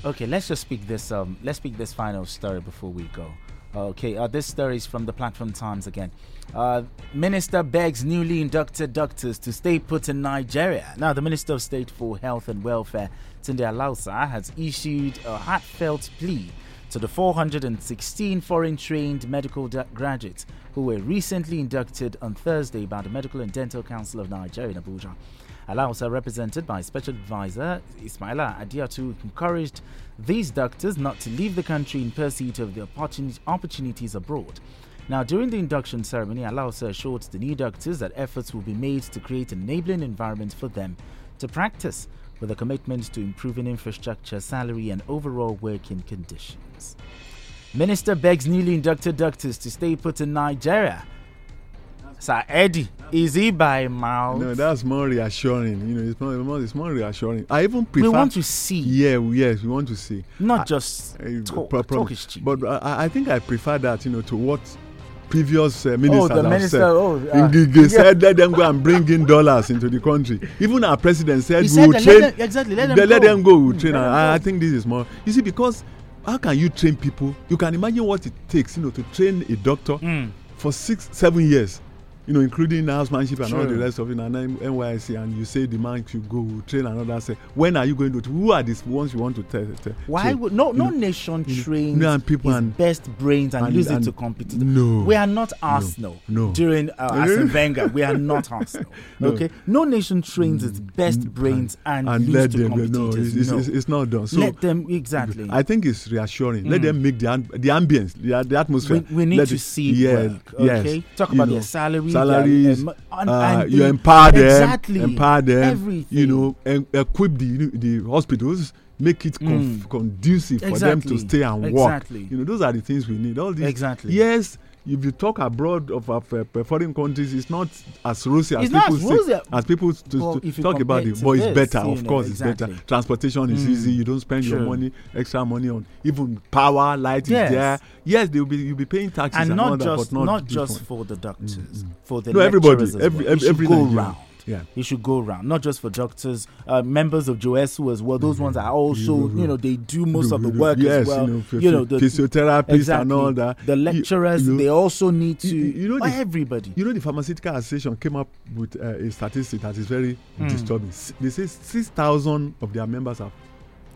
okay. Let's just speak this. Um, let's speak this final story before we go. Okay, uh, this story is from the Platform Times again. Uh, Minister begs newly inducted doctors to stay put in Nigeria. Now, the Minister of State for Health and Welfare, Tunde Alausa, has issued a heartfelt plea to the 416 foreign trained medical graduates who were recently inducted on Thursday by the Medical and Dental Council of Nigeria in Abuja. Alausa, represented by Special Advisor Ismaila Adiatu, encouraged these doctors not to leave the country in pursuit of the opportunities abroad. Now, during the induction ceremony, Alausa assured the new doctors that efforts will be made to create an enabling environment for them to practice with a commitment to improving infrastructure, salary, and overall working conditions. Minister begs newly inducted doctors to stay put in Nigeria. Sir Eddie, is he by mouth? No, that's more reassuring. You know, it's more, it's more reassuring. I even prefer. We want to see. Yeah, yes, we want to see. Not I, just eh, I, talk. talk. But I, I think I prefer that, you know, to what previous uh, ministers the minister, said. oh, uh, they, they yeah. said let them go and bring in dollars into the country. Even our president said He we said will train. let them- exactly, let them they- let go. them go. We will train. Let I, I think this is more. You see, because how can you train people? You can imagine what it takes, you know, to train a doctor Mm. for six, seven years. You know, including housemanship and all the rest of it, and then NYC, and you say the man should go train another. Say, when are you going to? Who are these ones you want to tell? tell Why train? would no You no know, nation you know, trains no, and people and best brains and, and- use it to compete? no, we are not Arsenal. no. during uh, Arsene Wenger, we are not Arsenal. No. Okay, no nation trains its best brains and, and lose let to them no, competitors. it's, no. it's, it's not done. So let them exactly. I think it's reassuring. Let Mm. them make the the ambience, the, the atmosphere. We- we need Let to it- see Yeah, yes, work, yes. okay? Talk about know, their, salaries. um, and- uh, and you empower them, exactly, empower them. everything. You know, and equip the the hospitals. Make it Mm. conducive for them to stay and work. exactly. You know, those are the things we need. All these. Exactly. Yes, if you talk abroad of, of uh, foreign countries, it's not as rosy as people as say- as people to, to talk about it. But it's this, better, of course, it's better. Transportation is Mm. easy. You don't spend your money, extra money on even power, light Yes. is there. Yes, they'll be you'll be paying taxes and and, all not that, just but not, not just for the doctors, for the No, everybody, every- well. every- every go round. Yeah. it should go around, not just for doctors, uh, members of JOHESU as well. Those ones are also, you know, they do most of the work yes, as well. you know, you know, phy- physiotherapists and all that. The lecturers, you they also need to. you, know the- everybody. You know the pharmaceutical association came up with uh, a statistic that is very Hmm. disturbing. They say six thousand of their members have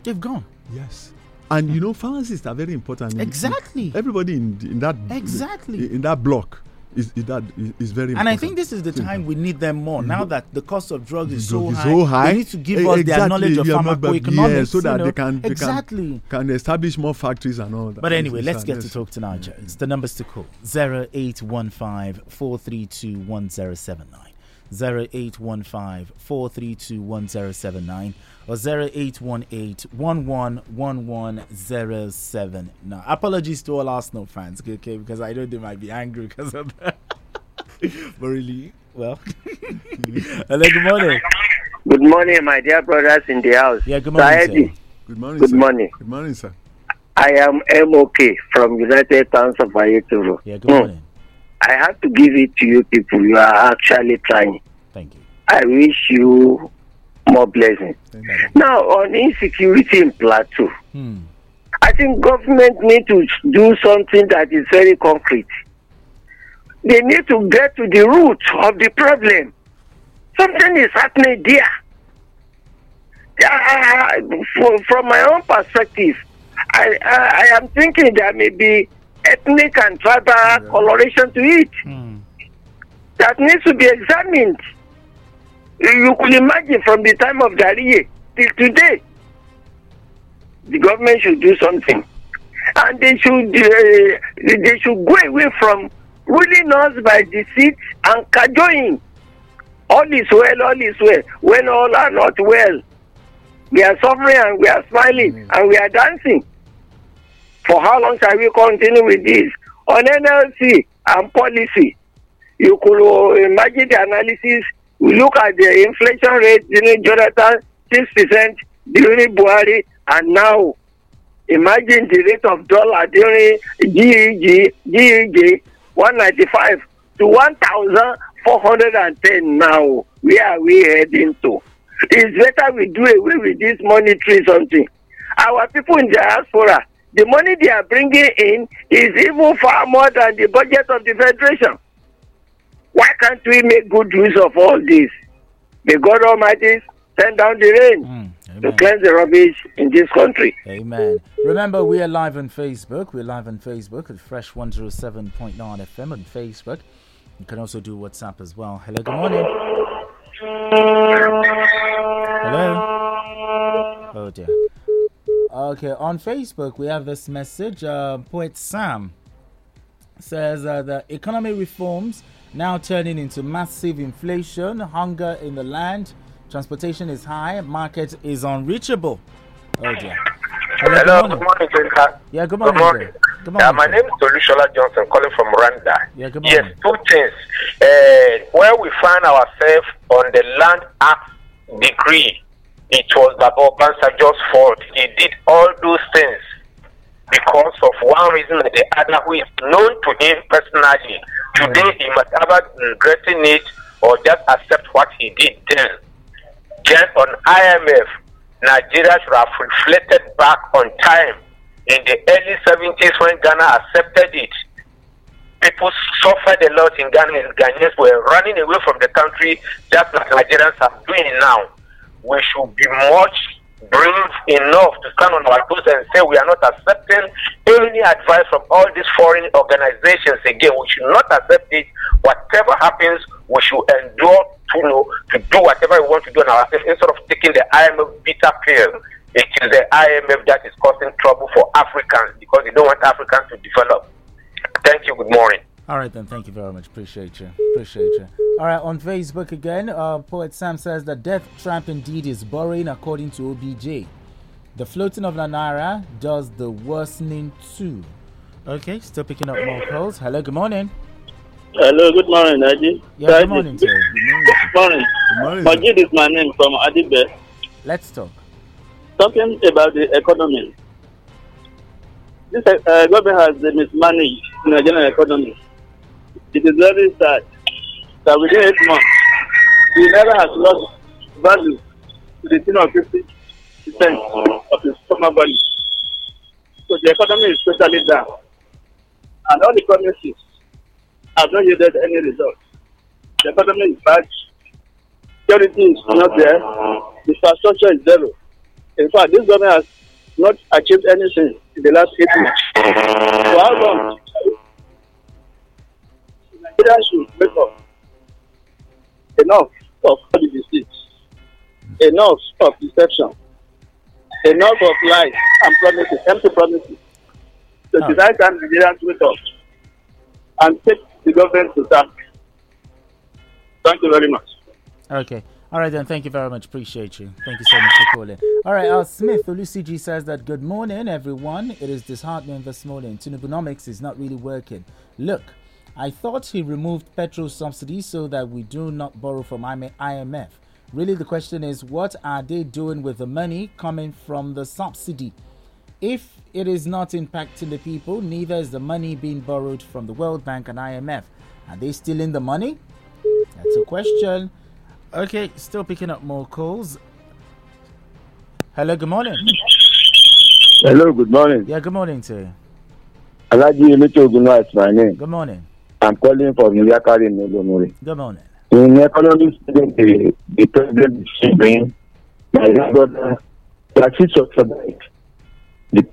They've gone. Yes. And you know, pharmacists are very important. Exactly. Everybody in in that Exactly. in that block is, is that is, very And. I think this is the time we need them more. Now that the cost of drugs is so high, so high. they need to give E- us their knowledge of you are not- but- pharmacoeconomics. yeah, so that you know. they can they exactly. can, can establish more factories and all that. But anyway, let's get to talk to Niger. It's the numbers to call 0815 432 1079. 0815 432 1079 or 0818 111179. Apologies to all Arsenal fans, okay, okay, because I know they might be angry because of that. but really, well. Hello, good morning. Good morning, my dear brothers in the house. Yeah, good morning, Saidi, sir. Good morning. Good sir. morning. Good morning, sir. I am MOK from United Towns of Ayetoro. Yeah, good morning. Hmm. I have to give it to you people. You are actually trying. Thank you. I wish you more blessings. Now, on insecurity in Plateau, Hmm. I think government need to do something that is very concrete. They need to get to the root of the problem. Something is happening there. I- from my own perspective, I, I, I am thinking there may be ethnic and tribal coloration to it. That needs to be examined. You could imagine from the time of Dariye till today, the government should do something, and they should uh, they should go away from ruling us by deceit and cajoling. All is well, all is well. When all are not well, we are suffering and we are smiling and we are dancing. For how long shall we continue with this? On NLC and policy, you could uh, imagine the analysis. We look at the inflation rate during Jonathan, 6% during Buhari, and now imagine the rate of dollar during GEG, GEG 195 to 1,410 now. Where are we heading to? It's better we do away with this monetary something. Our people in diaspora, the money they are bringing in is even far more than the budget of the federation. Why can't we make good use of all this? May God Almighty send down the rain to cleanse the rubbish in this country. Amen. Remember, we are live on Facebook. We're live on Facebook at Fresh 107.9 FM on Facebook. You can also do WhatsApp as well. Hello, good morning. Hello. Oh dear. Okay, on Facebook we have this message. Uh, Poet Sam says uh, the economy reforms now turning into massive inflation, hunger in the land, transportation is high, market is unreachable. Oh dear. Hello, good morning, Jenka. Yeah, good morning. Good morning. Good morning. my name is Tolushola Johnson, calling from Rwanda. Yeah, good morning. Yes, two things. Uh, where we find ourselves on the Land Act decree, it was Baba Obasanjo's fault. He did all those things because of one reason or the other who is known to him personally. Today, he must either regretting it or just accept what he did then. Then on IMF, Nigeria should have reflected back on time in the early 70s when Ghana accepted it. People suffered a lot in Ghana and Ghanaians were running away from the country just like Nigerians are doing now. We should be much brave enough to stand on our toes and say we are not accepting any advice from all these foreign organizations again. We should not accept it. Whatever happens, we should endure to know to do whatever we want to do on ourselves instead of taking the IMF bitter pill. It is the IMF that is causing trouble for Africans because they don't want Africans to develop. Thank you. Good morning. All right, then. Thank you very much. Appreciate you. Appreciate you. All right, on Facebook again, uh, Poet Sam says that death trap indeed is boring according to OBJ. The floating of the Naira does the worsening too. Okay, still picking up more calls. Hello, good morning. Hello, good morning, Adi. Yeah, good morning, Terry. Good morning. Good morning. Majid is my name from Adibe. Let's talk. Talking about the economy. This uh, government has mismanaged the Nigerian economy. It is very sad that within eight months, the Naira has lost value to the tune of 50 percent of its former value. So the economy is totally down. And all the promises have not yielded any result. The economy is bad. Security is not there. The infrastructure is zero. In fact, this government has not achieved anything in the last eight months. For how long? Nigeria should wake up. Enough of all the deceit. Enough of deception. Enough of lies and promises, empty promises. So Ah. the right time Nigerians wake up and take the government to task. Thank you very much. Okay. All right, then. Thank you very much. Appreciate you. Thank you so much for calling. All right, uh, Smith Olucigi says that good morning, everyone. It is disheartening this morning. Tinubunomics is not really working. Look, I thought he removed petrol subsidies so that we do not borrow from IMF. Really, the question is, what are they doing with the money coming from the subsidy? If it is not impacting the people, neither is the money being borrowed from the World Bank and IMF. Are they stealing the money? That's a question. Okay, still picking up more calls. Hello, good morning. Hello, good morning. Yeah, good morning to you. Alaji Emito Ogunwa is my name. Good morning. I'm calling from Iyakari in Olomore. Good morning. In economic studies, the, the president is saying, my brother, that is subsidized. The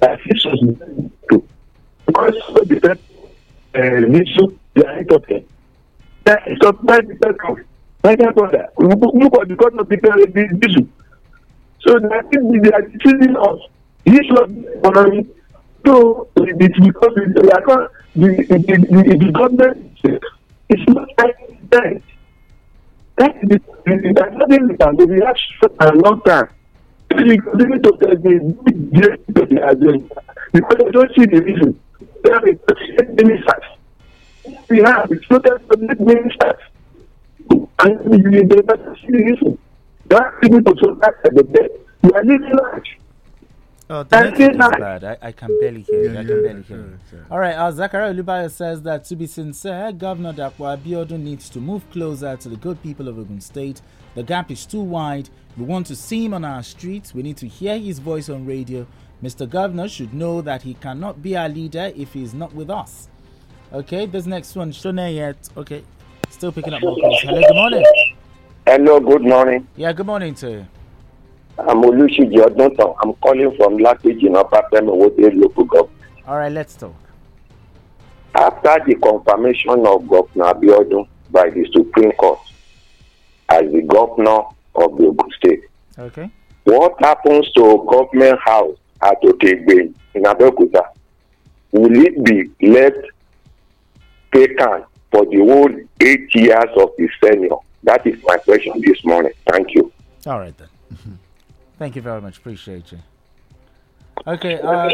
that is subsidized too. Because of the pet, uh, issue, they are talking. That is subsidized the petrol. My dear brother, look at the cost of the petrol issue. So that is they are choosing us. Issue of the economy. So it's because we are not, the, the, the, the government is not that. That is the, the, nothing we can do. We have such a long time. We continue to tell the big that they don't see the reason. They have a ministers. We have it's not that ministers. And they never see the reason. Are people so that at the dead. We are living large. Oh, the That's network is bad. I, I can barely hear you. I can barely hear you. All right, uh, Zachariah Olubayo says that to be sincere, Governor Dapo Abiodun needs to move closer to the good people of Ogun State. The gap is too wide. We want to see him on our streets. We need to hear his voice on radio. Mr. Governor should know that he cannot be our leader if he is not with us. Okay, this next one, Shone yet. Okay, still picking up more calls. Hello, good morning. Hello, good morning. Yeah, good morning to you. I'm Olushiji Odunton. I'm calling from Lakiji in Upper Wote local government. All right, let's talk. After the confirmation of Governor Abiodun by the Supreme Court as the governor of the Ogun State, Okay. what happens to government house at Okegbe in Abeokuta? Will it be left vacant for the whole eight years of the tenure? That is my question this morning. Thank you. All right then. Thank you very much. Appreciate you. Okay, uh,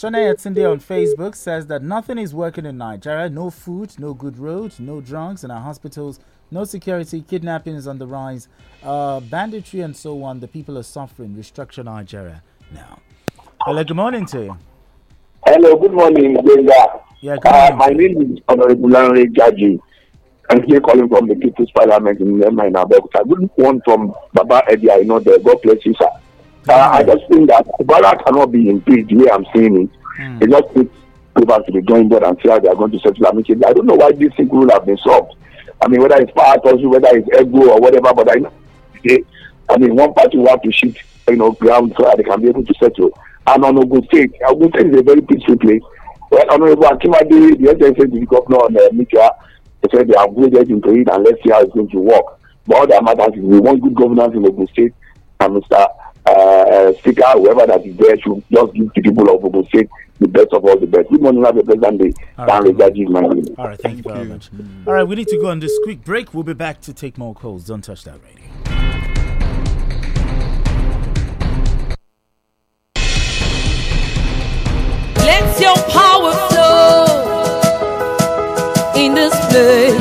Shanae Tunde on Facebook says that nothing is working in Nigeria. No food, no good roads, no drugs in our hospitals, no security, kidnapping is on the rise, uh, banditry and so on. The people are suffering. Restructure Nigeria now. Hello, good morning to you. Hello, good morning, Benga. Yeah, good Uh, my name is Honorable Lanre Jaji. I'm here calling from the People's Parliament in Lema in Abeokuta. Good one from Baba Eddie, I know there. God bless you, sir. Uh, I just think that Kubala cannot be impeached the way I'm seeing it. Hmm. He just needs go back to the drawing board and see how they are going to settle amicably. I don't know why this single rule have been solved. I mean, whether it's power also, whether it's ego or whatever, but I know, I mean, one party will have to shift, you know, ground so that they can be able to settle. And on Ogun State, Ogun State is a very peaceful place. Well, Honorable Akimade, the SSA governor on uh, Mitra, they said they have upgraded into it and let's see how it's going to work. But all that matters is we want good governance in Ogun State and Mr. Uh, uh, speaker, whoever that is there, should just give the people of Ogun State the best of all the best. Good morning, have a pleasant day. All Dan right. Rejaji is my name. All right, thank you very much. All right, we need to go on this quick break. We'll be back to take more calls. Don't touch that radio. Let's your in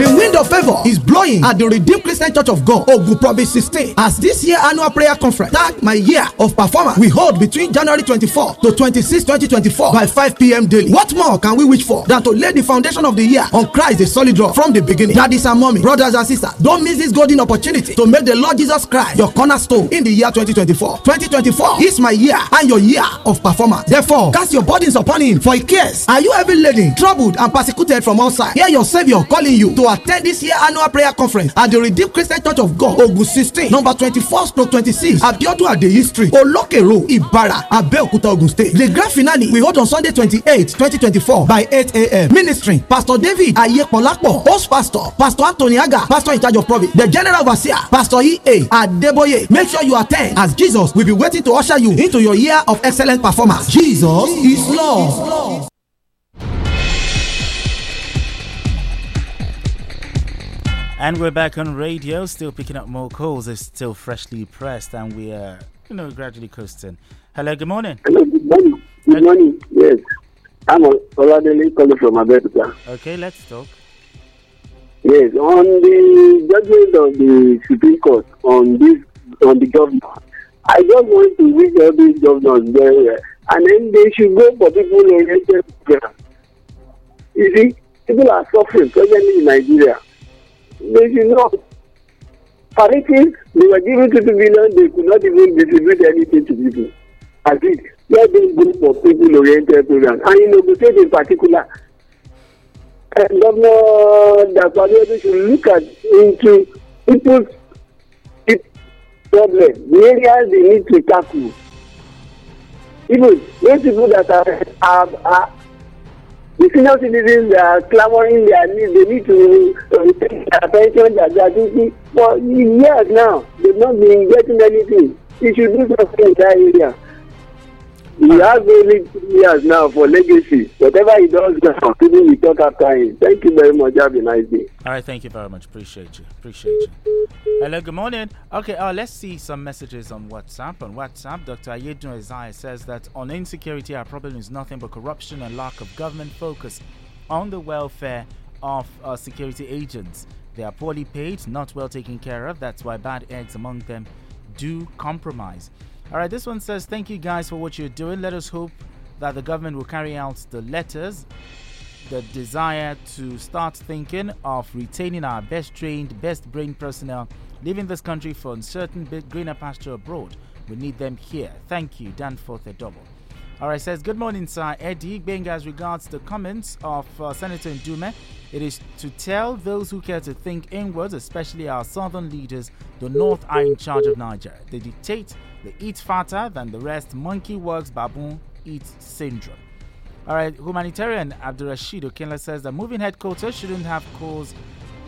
of favor is blowing at the Redeemed Christian Church of God, Ogun Province 16. As this year annual prayer conference, tag my year of performance, we hold between January 24 to 26, 2024 by 5 p.m. daily. What more can we wish for than to lay the foundation of the year on Christ, the solid rock from the beginning? Daddies and mommy, brothers and sisters, don't miss this golden opportunity to make the Lord Jesus Christ your cornerstone in the year 2024. 2024 is my year and your year of performance. Therefore, cast your burdens upon him for he cares. Are you heavy laden, troubled, and persecuted from all sides? Hear your Savior calling you to attend this year annual prayer conference at the Redeemed Christian Church of God, Ogun 16, number 24 stroke 26, Abiodun Adeyi Street, Oloke Road, Ibara, Abeokuta, Ogun State. The grand finale we hold on Sunday 28, 2024 by 8 a.m. Ministry, Pastor David Ayepolapo, host pastor, Pastor Anthony Aga, pastor in charge of province, the general overseer, Pastor E.A. Adeboye. Make sure you attend as Jesus will be waiting to usher you into your year of excellent performance. Jesus is Lord. And we're back on radio, still picking up more calls. It's still freshly pressed, and we are, you know, gradually coasting. Hello, good morning. Hello, good morning. Good morning. Yes. I'm Oladele calling from Abeokuta. Okay, let's talk. Yes, on the judgment of the Supreme Court on this on the government, I just want to wish all these governors very well. And then they should go for people oriented. You see, people are suffering presently in Nigeria. They should not. Palliatives, they were given the billion, they could not even distribute anything to people. I think let them go for people oriented program. And in Ogun State in particular, and Governor Dapadio should look at into people's problem, the areas they need to tackle. Even those people that are, are, are the senior citizens are clamoring their needs, they need to uh, take their attention that they are thinking for years now, they've not been getting anything. You should do something in that area. He has only two years now for legacy. Whatever he does now, people will talk after him. Thank you very much. Have a nice day. All right, thank you very much. Appreciate you. Appreciate you. Hello, good morning. Okay, uh, let's see some messages on WhatsApp. On WhatsApp, Dr. Ayedun Isaiah says that on insecurity, our problem is nothing but corruption and lack of government focus on the welfare of uh, security agents. They are poorly paid, not well taken care of. That's why bad eggs among them do compromise. All right, this one says, Thank you guys for what you're doing. Let us hope that the government will carry out the letters the desire to start thinking of retaining our best trained, best brain personnel, leaving this country for uncertain, greener pasture abroad. We need them here. Thank you, Danforth a double. All right, says good morning, sir. Eddie Beng, as regards the comments of uh, Senator Ndume, it is to tell those who care to think inwards, especially our southern leaders, the North are in charge of Nigeria. They dictate, they eat fatter than the rest. Monkey works, baboon eats syndrome. All right, humanitarian Abdurrashid Okenla says that moving headquarters shouldn't have caused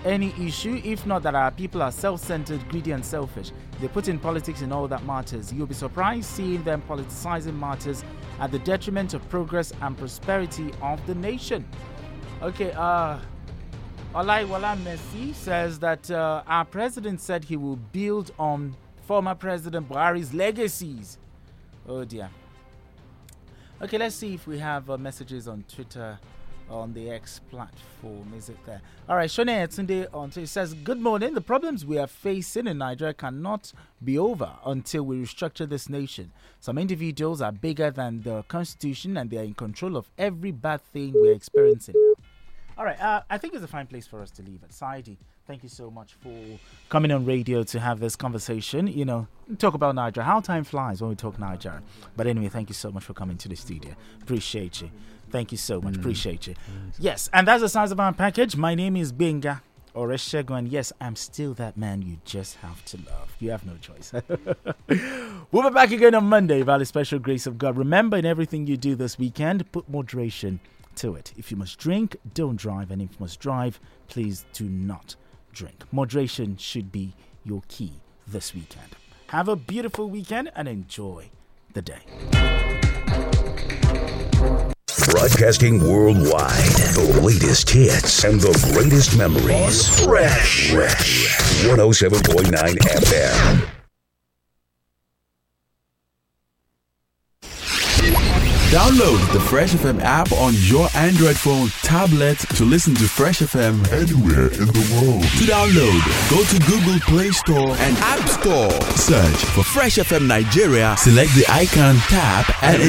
any issue, if not that our people are self centered, greedy, and selfish. They put in politics in all that matters. You'll be surprised seeing them politicizing matters at the detriment of progress and prosperity of the nation. Okay, uh, Olaiwala Messi says that uh, our president said he will build on former President Buhari's legacies. Oh dear. Okay, let's see if we have uh, messages on Twitter on the X platform. Is it there? All right, Shone Etunde on Twitter says, Good morning. The problems we are facing in Nigeria cannot be over until we restructure this nation. Some individuals are bigger than the constitution and they are in control of every bad thing we're experiencing now. All right, uh, I think it's a fine place for us to leave it. Saidi, thank you so much for coming on radio to have this conversation. You know, talk about Niger. How time flies when we talk Niger. But anyway, thank you so much for coming to the studio. Appreciate you. Thank you so much. Mm. Appreciate you. Yes, and that's the size of our package. My name is Benga Oreshegun, and yes, I'm still that man you just have to love. You have no choice. we'll be back again on Monday by the special grace of God. Remember, in everything you do this weekend, put moderation to it. If you must drink, don't drive, and if you must drive, please do not drink. Moderation should be your key this weekend. Have a beautiful weekend and enjoy the day. Broadcasting worldwide. The latest hits and the greatest memories. Fresh. Fresh. 107.9 FM. Download the Fresh FM app on your Android phone, tablet to listen to Fresh FM anywhere in the world. To download, go to Google Play Store and App Store. Search for Fresh FM Nigeria, select the icon, tap, and